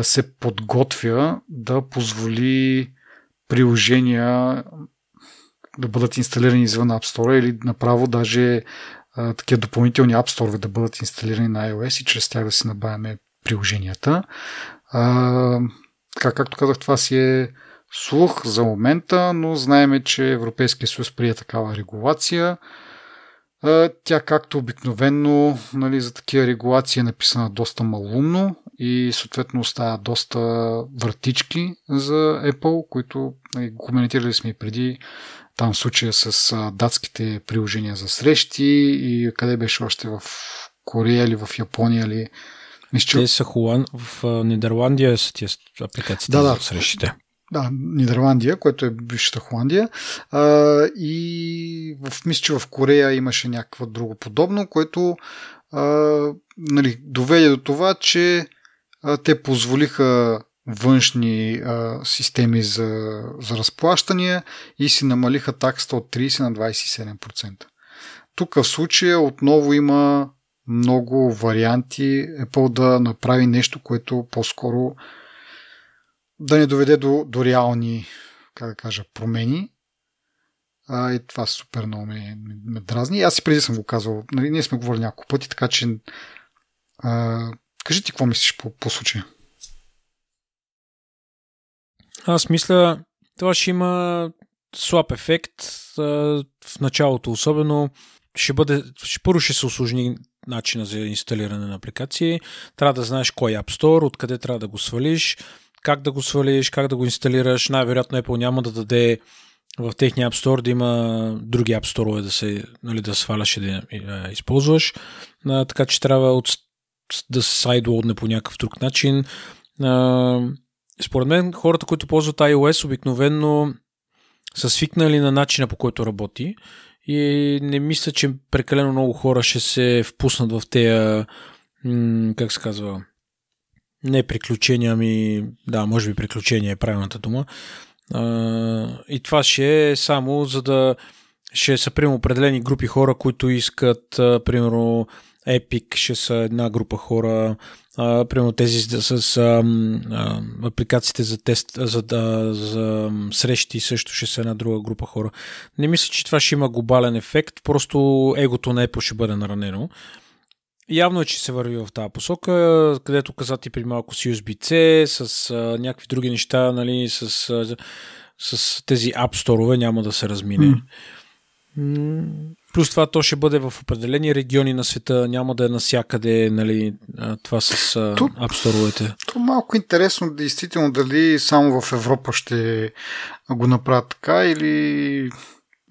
се подготвя да позволи приложения да бъдат инсталирани извън App Store или направо даже а, такива допълнителни App Store да бъдат инсталирани на iOS и чрез тях да си набавяме приложенията. А, така, както казах, това си е слух за момента, но знаеме, че Европейския съюз прие такава регулация. Тя, както обикновено, нали, за такива регулации е написана доста малумно и съответно оставя доста вратички за Apple, които нали, го коментирали сме и преди там случая с датските приложения за срещи и къде беше още в Корея или в Япония или Мисля, Те са Холан... в Нидерландия са тия апликациите да, за срещите. Да, Нидерландия, което е бившата Холандия. А, и в, мисля, че в Корея имаше някакво друго подобно, което а, нали, доведе до това, че те позволиха външни а, системи за, за разплащания и си намалиха таксата от 30 на 27%. Тук в случая отново има много варианти Apple да направи нещо, което по-скоро да не доведе до, до реални, как да кажа, промени. А, и това супер много ме, ме, ме дразни. Аз и преди съм го казвал. Нали, ние сме говорили няколко пъти, така че а, кажи ти какво мислиш по, по случая. Аз мисля, това ще има слаб ефект в началото, особено ще бъде, ще, първо ще се осложни начина за инсталиране на апликации. Трябва да знаеш кой е App Store, откъде трябва да го свалиш, как да го свалиш, как да го инсталираш. Най-вероятно Apple няма да даде в техния App Store да има други App Store да се нали, да сваляш и да използваш. А, така че трябва от, да се сайдлоудне по някакъв друг начин. А, според мен хората, които ползват iOS обикновенно са свикнали на начина по който работи и не мисля, че прекалено много хора ще се впуснат в тея как се казва не приключения, ами да, може би приключения е правилната дума. А, и това ще е само за да ще са примерно определени групи хора, които искат, а, примерно Epic ще са една група хора, а, примерно тези с, с а, а, апликациите за тест, за, да, за срещи също ще са една друга група хора. Не мисля, че това ще има глобален ефект, просто егото на Apple ще бъде наранено. Явно е, че се върви в тази посока, където каза ти при малко с USB-C, с а, някакви други неща, нали, с, а, с тези App Store няма да се размине. Mm. Плюс това то ще бъде в определени региони на света, няма да е насякъде, нали, това с то, Store-овете. То малко интересно, действително, дали само в Европа ще го направят така или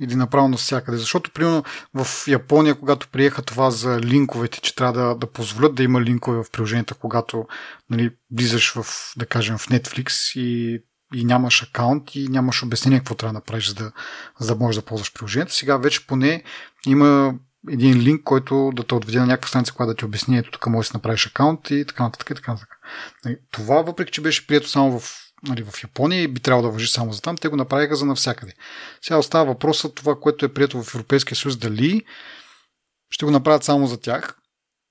или направо навсякъде. Защото, примерно, в Япония, когато приеха това за линковете, че трябва да, да позволят да има линкове в приложението, когато нали, влизаш в, да кажем, в Netflix и, и нямаш акаунт и нямаш обяснение какво трябва да направиш, за да, за да можеш да ползваш приложението. Сега вече поне има един линк, който да те отведе на някаква страница, която да ти обясни, ето тук можеш да направиш акаунт и така нататък и така нататък. Нали, това, въпреки че беше прието само в нали, в Япония и би трябвало да въжи само за там, те го направиха за навсякъде. Сега остава въпросът това, което е прието в Европейския съюз, дали ще го направят само за тях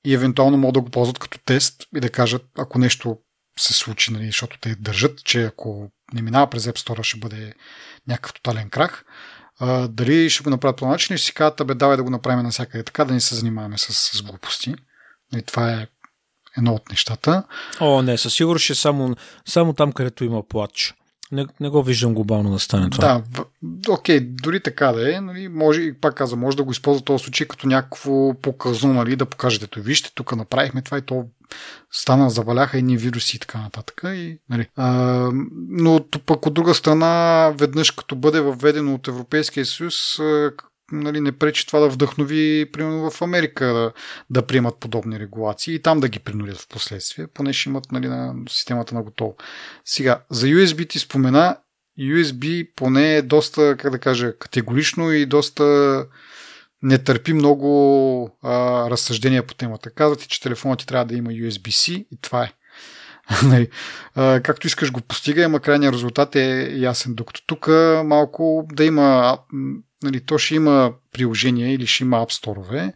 и евентуално могат да го ползват като тест и да кажат, ако нещо се случи, нали, защото те държат, че ако не минава през App Store ще бъде някакъв тотален крах, А, дали ще го направят по начин, ще си кажат, бе, давай да го направим навсякъде така, да не се занимаваме с, с глупости. И това е едно от нещата. О, не, със сигурност ще само, само там, където има плач. Не, не го виждам глобално да стане това. Да, окей, дори така да е, нали, може, пак казвам, може да го използва този случай като някакво показно, нали, да покажете, то вижте, тук направихме това и то стана, заваляха едни вируси и така нататък. И, нали. а, но пък от друга страна, веднъж като бъде въведено от Европейския съюз, нали, не пречи това да вдъхнови, примерно в Америка да, да приемат подобни регулации и там да ги принудят в последствие, поне ще имат нали, на системата на готово. Сега, за USB ти спомена, USB поне е доста, как да кажа, категорично и доста не търпи много а, разсъждения по темата. Казвате, че телефонът ти трябва да има USB-C и това е. нали, както искаш го постига, ама крайният резултат е ясен. Докато тук малко да има нали, то ще има приложения или ще има App Store,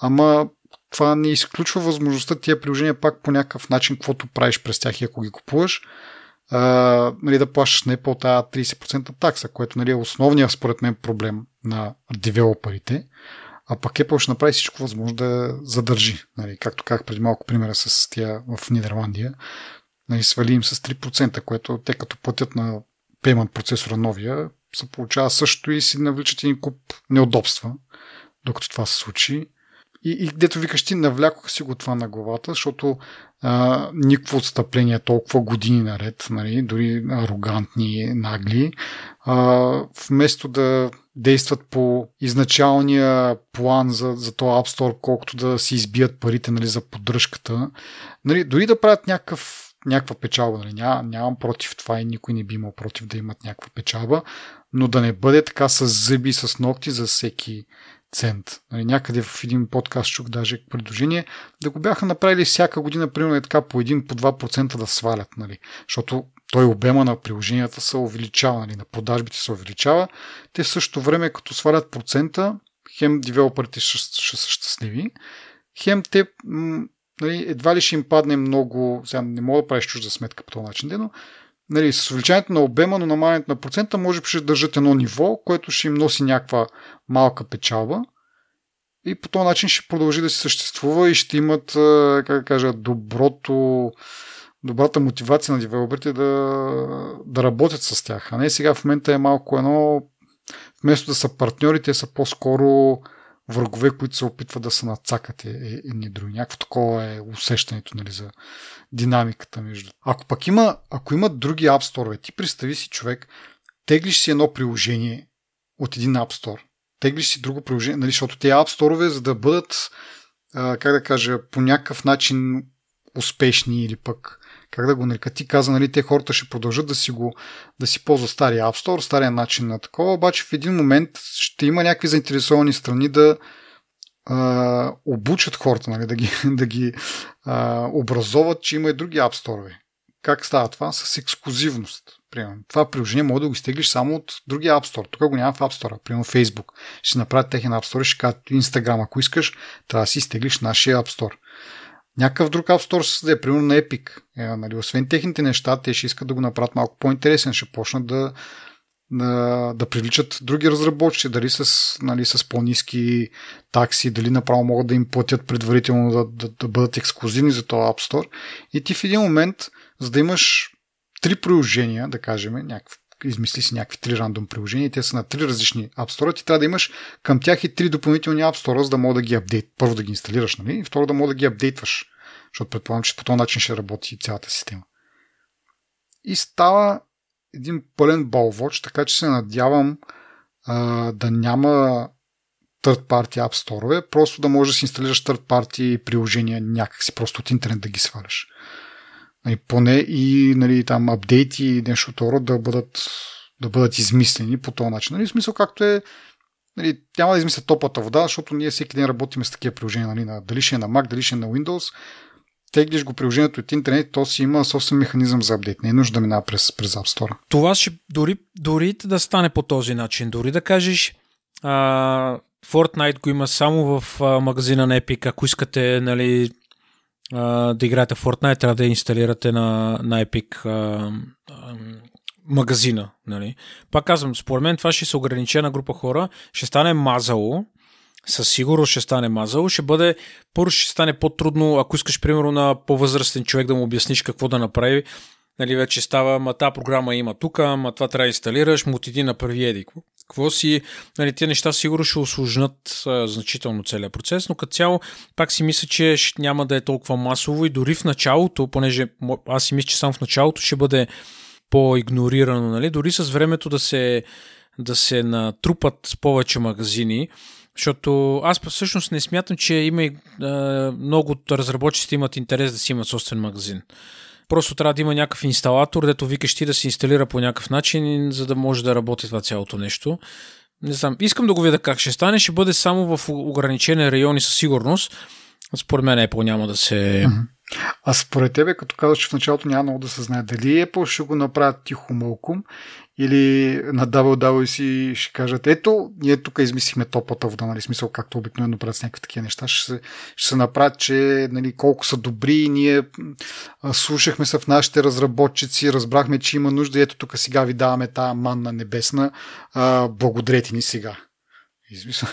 ама това не изключва възможността тия приложения пак по някакъв начин, каквото правиш през тях и ако ги купуваш, а, нали, да плащаш не по тази 30% такса, което нали, е основният според мен проблем на девелоперите. А пък Apple ще направи всичко възможно да задържи. Нали, както казах преди малко примера с тия в Нидерландия. Нали, свали им с 3%, което те като платят на payment процесора новия, се получава също и си навличат един куп неудобства, докато това се случи. И, и дето викаш ти, навлякоха си го това на главата, защото а, никакво отстъпление толкова години наред, нали, дори арогантни, нагли, а, вместо да действат по изначалния план за, за този App Store, колкото да си избият парите нали, за поддръжката, нали, дори да правят някакъв някаква печалба. Нали? Ня, нямам против това и никой не би имал против да имат някаква печалба, но да не бъде така с зъби, с ногти за всеки цент. Нали, някъде в един подкаст чух даже предложение да го бяха направили всяка година, примерно е така по 1 по 2% да свалят. Нали, защото той обема на приложенията се увеличава, нали, на продажбите се увеличава. Те в същото време, като свалят процента, хем девелоперите ще са щастливи, хем те м- нали, едва ли ще им падне много, сега не мога да правиш чужда сметка по този начин, но нали, с увеличаването на обема, но намалянето на процента, може би ще държат едно ниво, което ще им носи някаква малка печалба и по този начин ще продължи да се съществува и ще имат, как кажа, доброто, добрата мотивация на девелоперите да, да работят с тях. А не сега в момента е малко едно, вместо да са партньори, те са по-скоро врагове, които се опитват да се нацакат едни други. Някакво такова е усещането нали, за динамиката между. Ако пък има, ако има други App Store, ти представи си човек, теглиш си едно приложение от един App Store, теглиш си друго приложение, нали, защото тези App Store, за да бъдат, как да кажа, по някакъв начин успешни или пък как да го нарека, ти каза, нали, те хората ще продължат да си го, да си ползват стария App Store, стария начин на такова, обаче в един момент ще има някакви заинтересовани страни да а, обучат хората, нали, да ги, да ги а, образоват, че има и други App Store. Как става това? С ексклюзивност. Примерно. Това приложение може да го изтеглиш само от другия App Store. Тук го няма в App Store. Примерно Facebook. Ще направят техен App Store ще кажат Instagram. Ако искаш, трябва да си изтеглиш нашия App Store някакъв друг App Store ще създаде, примерно на Epic. Е, нали, освен техните неща, те ще искат да го направят малко по-интересен, ще почнат да, да, да привличат други разработчици, дали с, нали, с по-низки такси, дали направо могат да им платят предварително да, да, да бъдат ексклюзивни за този App Store. И ти в един момент, за да имаш три приложения, да кажем, някакъв измисли си някакви три рандом приложения, те са на три различни App Store, ти трябва да имаш към тях и три допълнителни Store, за да мога да ги апдейт. Първо да ги инсталираш, нали? И второ да мога да ги апдейтваш, защото предполагам, че по този начин ще работи цялата система. И става един пълен балвоч, така че се надявам а, да няма third party App Store, просто да можеш да си инсталираш third party приложения някакси, просто от интернет да ги сваляш. Нали, поне и нали, там апдейти и нещо второ да бъдат, да бъдат измислени по този начин. Нали, в смисъл както е нали, няма да измисля топлата вода, защото ние всеки ден работим с такива приложения, нали, на, дали ще е на Mac, дали ще е на Windows. Теглиш го приложението от интернет, то си има собствен механизъм за апдейт. Не е нужда да минава през, през App Store. Това ще дори, дори да стане по този начин. Дори да кажеш а, Fortnite го има само в а, магазина на Epic. Ако искате нали, да играете Fortnite, трябва да инсталирате на, на Epic а, а, магазина. Нали? Пак казвам, според мен това ще се ограничена група хора, ще стане мазало, със сигурност ще стане мазало, ще бъде, първо ще стане по-трудно, ако искаш, примерно, на по-възрастен човек да му обясниш какво да направи, нали, вече става, ма тази програма има тук, ма това трябва да инсталираш, му ти направи еди. Какво си, нали, тези неща сигурно ще осложнат а, значително целият процес, но като цяло пак си мисля, че няма да е толкова масово и дори в началото, понеже аз си мисля, че само в началото ще бъде по-игнорирано, нали, дори с времето да се, да се натрупат повече магазини, защото аз всъщност не смятам, че има и а, много от разработчиците имат интерес да си имат собствен магазин. Просто трябва да има някакъв инсталатор, дето викаш ти да се инсталира по някакъв начин, за да може да работи това цялото нещо. Не знам, искам да го видя как ще стане. Ще бъде само в ограничени райони със сигурност. Според мен Apple няма да се... А според тебе, като казваш, че в началото няма много да се знае, дали Apple ще го направят тихо мълком или на WWC ще кажат, ето, ние тук измислихме топлата вода, нали, смисъл, както обикновено правят с някакви такива неща, ще се, ще се направят, че нали, колко са добри, ние слушахме се в нашите разработчици, разбрахме, че има нужда, ето тук сега ви даваме тази манна небесна, а, благодарете ни сега. Измисъл.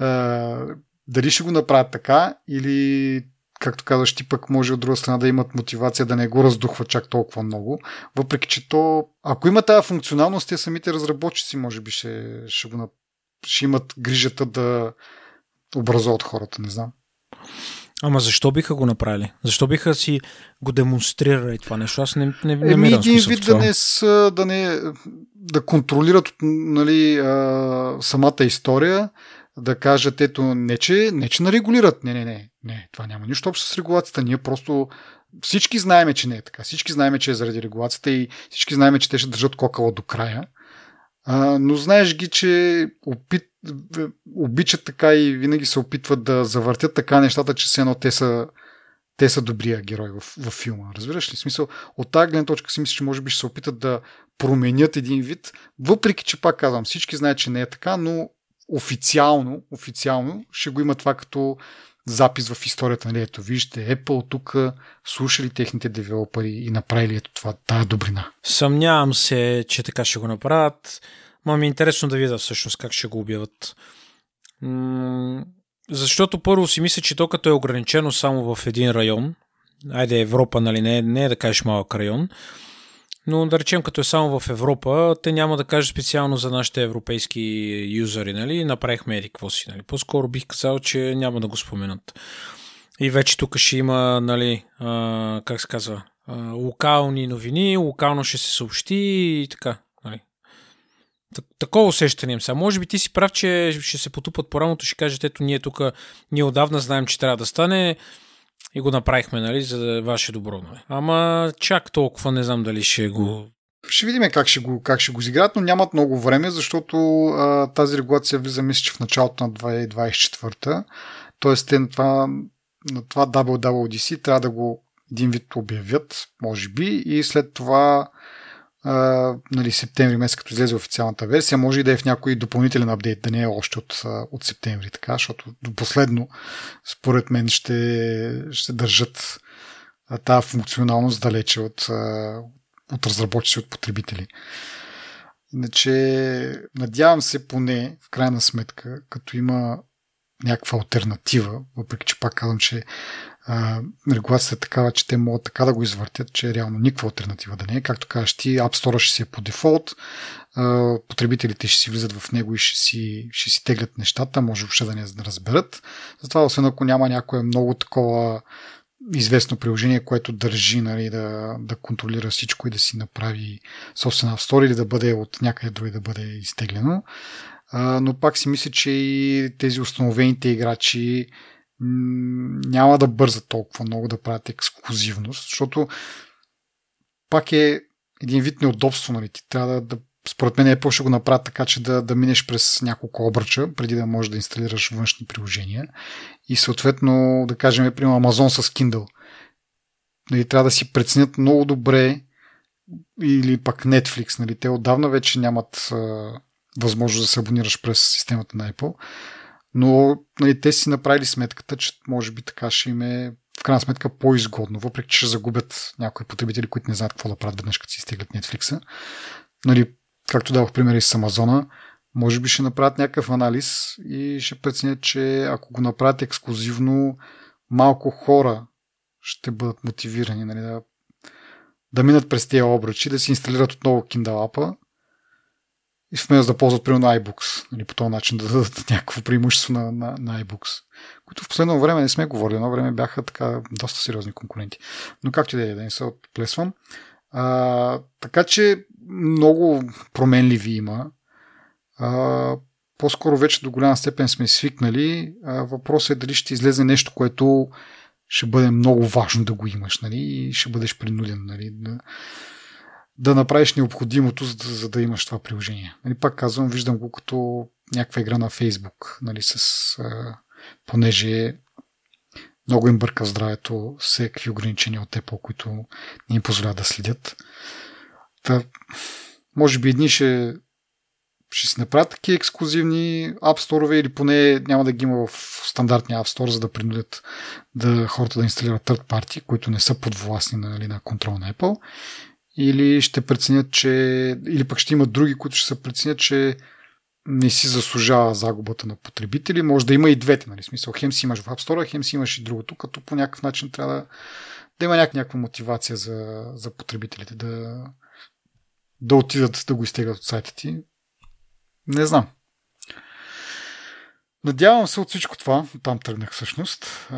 дали ще го направят така или както казваш, ти пък може от друга страна да имат мотивация да не го раздухва чак толкова много. Въпреки, че то, ако има тази функционалност, те самите разработчици може би ще, ще, го, ще имат грижата да образуват хората, не знам. Ама защо биха го направили? Защо биха си го демонстрирали това нещо? Аз не, не, не Еми, един вид да не, с, да не да контролират нали, а, самата история, да кажат, ето, не че, не че нарегулират. Не, не, не, не, това няма нищо общо с регулацията. Ние просто всички знаеме, че не е така. Всички знаеме, че е заради регулацията и всички знаеме, че те ще държат кокала до края. А, но знаеш ги, че опит, обичат така и винаги се опитват да завъртят така нещата, че се едно те са, те са добрия герой в, в филма. Разбираш ли? Смисъл, от тази гледна точка си мисля, че може би ще се опитат да променят един вид, въпреки че пак казвам, всички знаят, че не е така, но официално, официално ще го има това като запис в историята. Нали? Ето, вижте, Apple тук слушали техните девелопери и направили ето това, тая добрина. Съмнявам се, че така ще го направят. Ма ми е интересно да видя всъщност как ще го обяват. М- защото първо си мисля, че то като е ограничено само в един район, айде Европа, нали, не, не е да кажеш малък район, но да речем, като е само в Европа, те няма да кажат специално за нашите европейски юзери, нали? Направихме еди какво си, нали? По-скоро бих казал, че няма да го споменат. И вече тук ще има, нали, а, как се казва, а, локални новини, локално ще се съобщи и така. Нали. Такова усещане им сега. Може би ти си прав, че ще се потупат по рамото, ще кажат, ето ние тук, ние отдавна знаем, че трябва да стане и го направихме, нали, за ваше добро. Нали. Ама чак толкова не знам дали ще го ще видим как ще го, как ще го изиграят, но нямат много време, защото а, тази регулация влиза, мисля, че в началото на 2024. Тоест, те на това, на това WWDC трябва да го един вид обявят, може би, и след това нали, септември месец, като излезе официалната версия, може и да е в някой допълнителен апдейт, да не е още от, от септември, така, защото до последно, според мен, ще, ще държат тази функционалност далече от, от разработчици, от потребители. Иначе, надявам се поне, в крайна сметка, като има някаква альтернатива, въпреки че пак казвам, че регулацията е такава, че те могат така да го извъртят, че реално никаква альтернатива да не е. Както кажеш ти, App Store ще си е по дефолт, потребителите ще си влизат в него и ще си, ще си теглят нещата, може въобще да не разберат. Затова, освен ако няма някое много такова известно приложение, което държи нали, да, да контролира всичко и да си направи собствена App Store или да бъде от някъде други да бъде изтеглено. Но пак си мисля, че и тези установените играчи няма да бързат толкова много да правят ексклюзивност, защото пак е един вид неудобство, нали? Ти трябва да, да според мен Apple ще го направят така, че да, да минеш през няколко обръча, преди да можеш да инсталираш външни приложения. И съответно, да кажем, примерно Amazon с Kindle. Нали, трябва да си преценят много добре или пък Netflix. Нали, те отдавна вече нямат а, възможност да се абонираш през системата на Apple. Но нали, те си направили сметката, че може би така ще им е в крайна сметка по-изгодно, въпреки че ще загубят някои потребители, които не знаят какво да правят веднъж, като си стиглят Netflix. Нали, както дадох примери с Амазона, може би ще направят някакъв анализ и ще преценят, че ако го направят ексклюзивно, малко хора ще бъдат мотивирани нали, да, да минат през тези обръчи, да си инсталират отново Kindle App и вместо да ползват примерно iBooks. Нали, по този начин да дадат някакво преимущество на, на, на iBooks. Които в последно време не сме говорили. Едно време бяха така доста сериозни конкуренти. Но както и да е, да не се отплесвам. А, така че много променливи има. А, по-скоро вече до голяма степен сме свикнали. А, въпросът е дали ще излезе нещо, което ще бъде много важно да го имаш, нали? И ще бъдеш принуден, нали? Да, да направиш необходимото, за да, за да имаш това приложение. Нали, пак казвам, виждам го като някаква игра на Фейсбук, нали, с, а, понеже много им бърка здравето, всеки ограничения от Apple, които не им позволяват да следят. Та, може би едни ще, ще си направят такива ексклюзивни App Store или поне няма да ги има в стандартния App Store, за да принудят да, хората да инсталират third party, които не са подвластни нали, на контрол на Apple или ще преценят, че или пък ще има други, които ще се преценят, че не си заслужава загубата на потребители. Може да има и двете, нали? Смисъл, хем си имаш в App Store, хем си имаш и другото, като по някакъв начин трябва да, да има някаква мотивация за, за потребителите да, да отидат да го изтеглят от сайта ти. Не знам. Надявам се от всичко това, там тръгнах всъщност,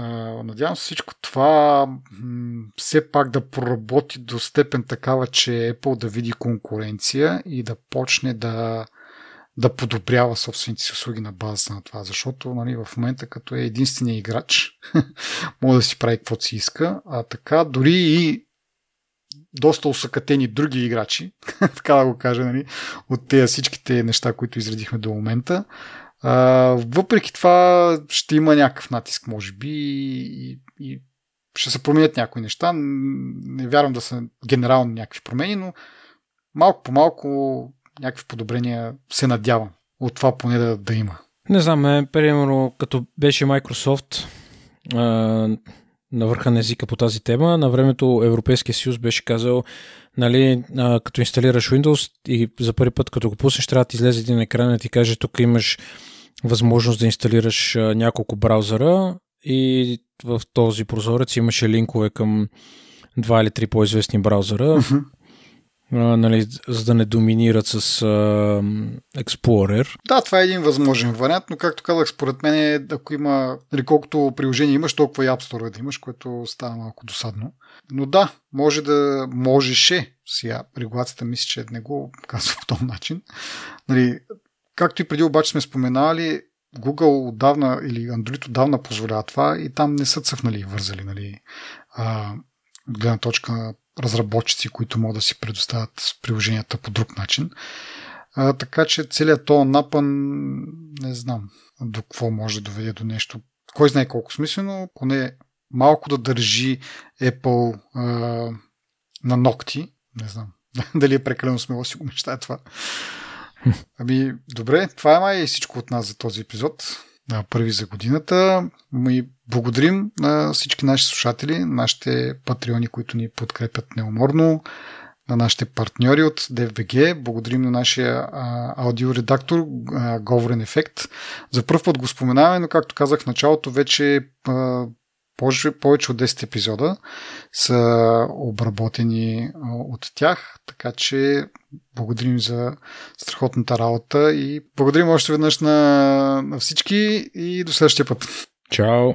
надявам се всичко това все пак да проработи до степен такава, че Apple да види конкуренция и да почне да, да подобрява собствените си услуги на базата на това, защото нали, в момента като е единствения играч, може да си прави каквото си иска, а така дори и доста усъкатени други играчи, така да го кажа, нали, от тези всичките неща, които изредихме до момента, а, въпреки това ще има някакъв натиск, може би, и, и ще се променят някои неща. Не вярвам да са генерални някакви промени, но малко по малко някакви подобрения се надявам от това поне да, да има. Не знам, е, примерно като беше Microsoft а, на върха на езика по тази тема, на времето Европейския съюз беше казал, нали, а, като инсталираш Windows и за първи път като го пуснеш, трябва да ти излезе един екран и ти каже, тук имаш възможност да инсталираш няколко браузъра и в този прозорец имаше линкове към два или три по-известни браузъра, uh-huh. Нали, за да не доминират с а, Explorer. Да, това е един възможен вариант, но както казах, според мен е, ако има, нали, колкото приложение имаш, толкова и App Store да имаш, което става малко досадно. Но да, може да, можеше, сега регулацията мисля, че не го казва по този начин, нали, Както и преди обаче сме споменали, Google отдавна или Android отдавна позволява това и там не са цъфнали и вързали, нали, а, гледна точка разработчици, които могат да си предоставят приложенията по друг начин. А, така че целият то напън не знам до какво може да доведе до нещо. Кой знае колко смислено, поне малко да държи Apple а, на ногти. Не знам дали е прекалено смело си го мечтая това. Ами, добре, това е май всичко от нас за този епизод. Първи за годината. Ми благодарим на всички наши слушатели, нашите патреони, които ни подкрепят неуморно, на нашите партньори от DFBG. Благодарим на нашия а, аудиоредактор а, Говорен Ефект. За първ път го споменаваме, но както казах в началото, вече а, повече, от 10 епизода са обработени от тях, така че благодарим за страхотната работа и благодарим още веднъж на, на всички и до следващия път. Чао!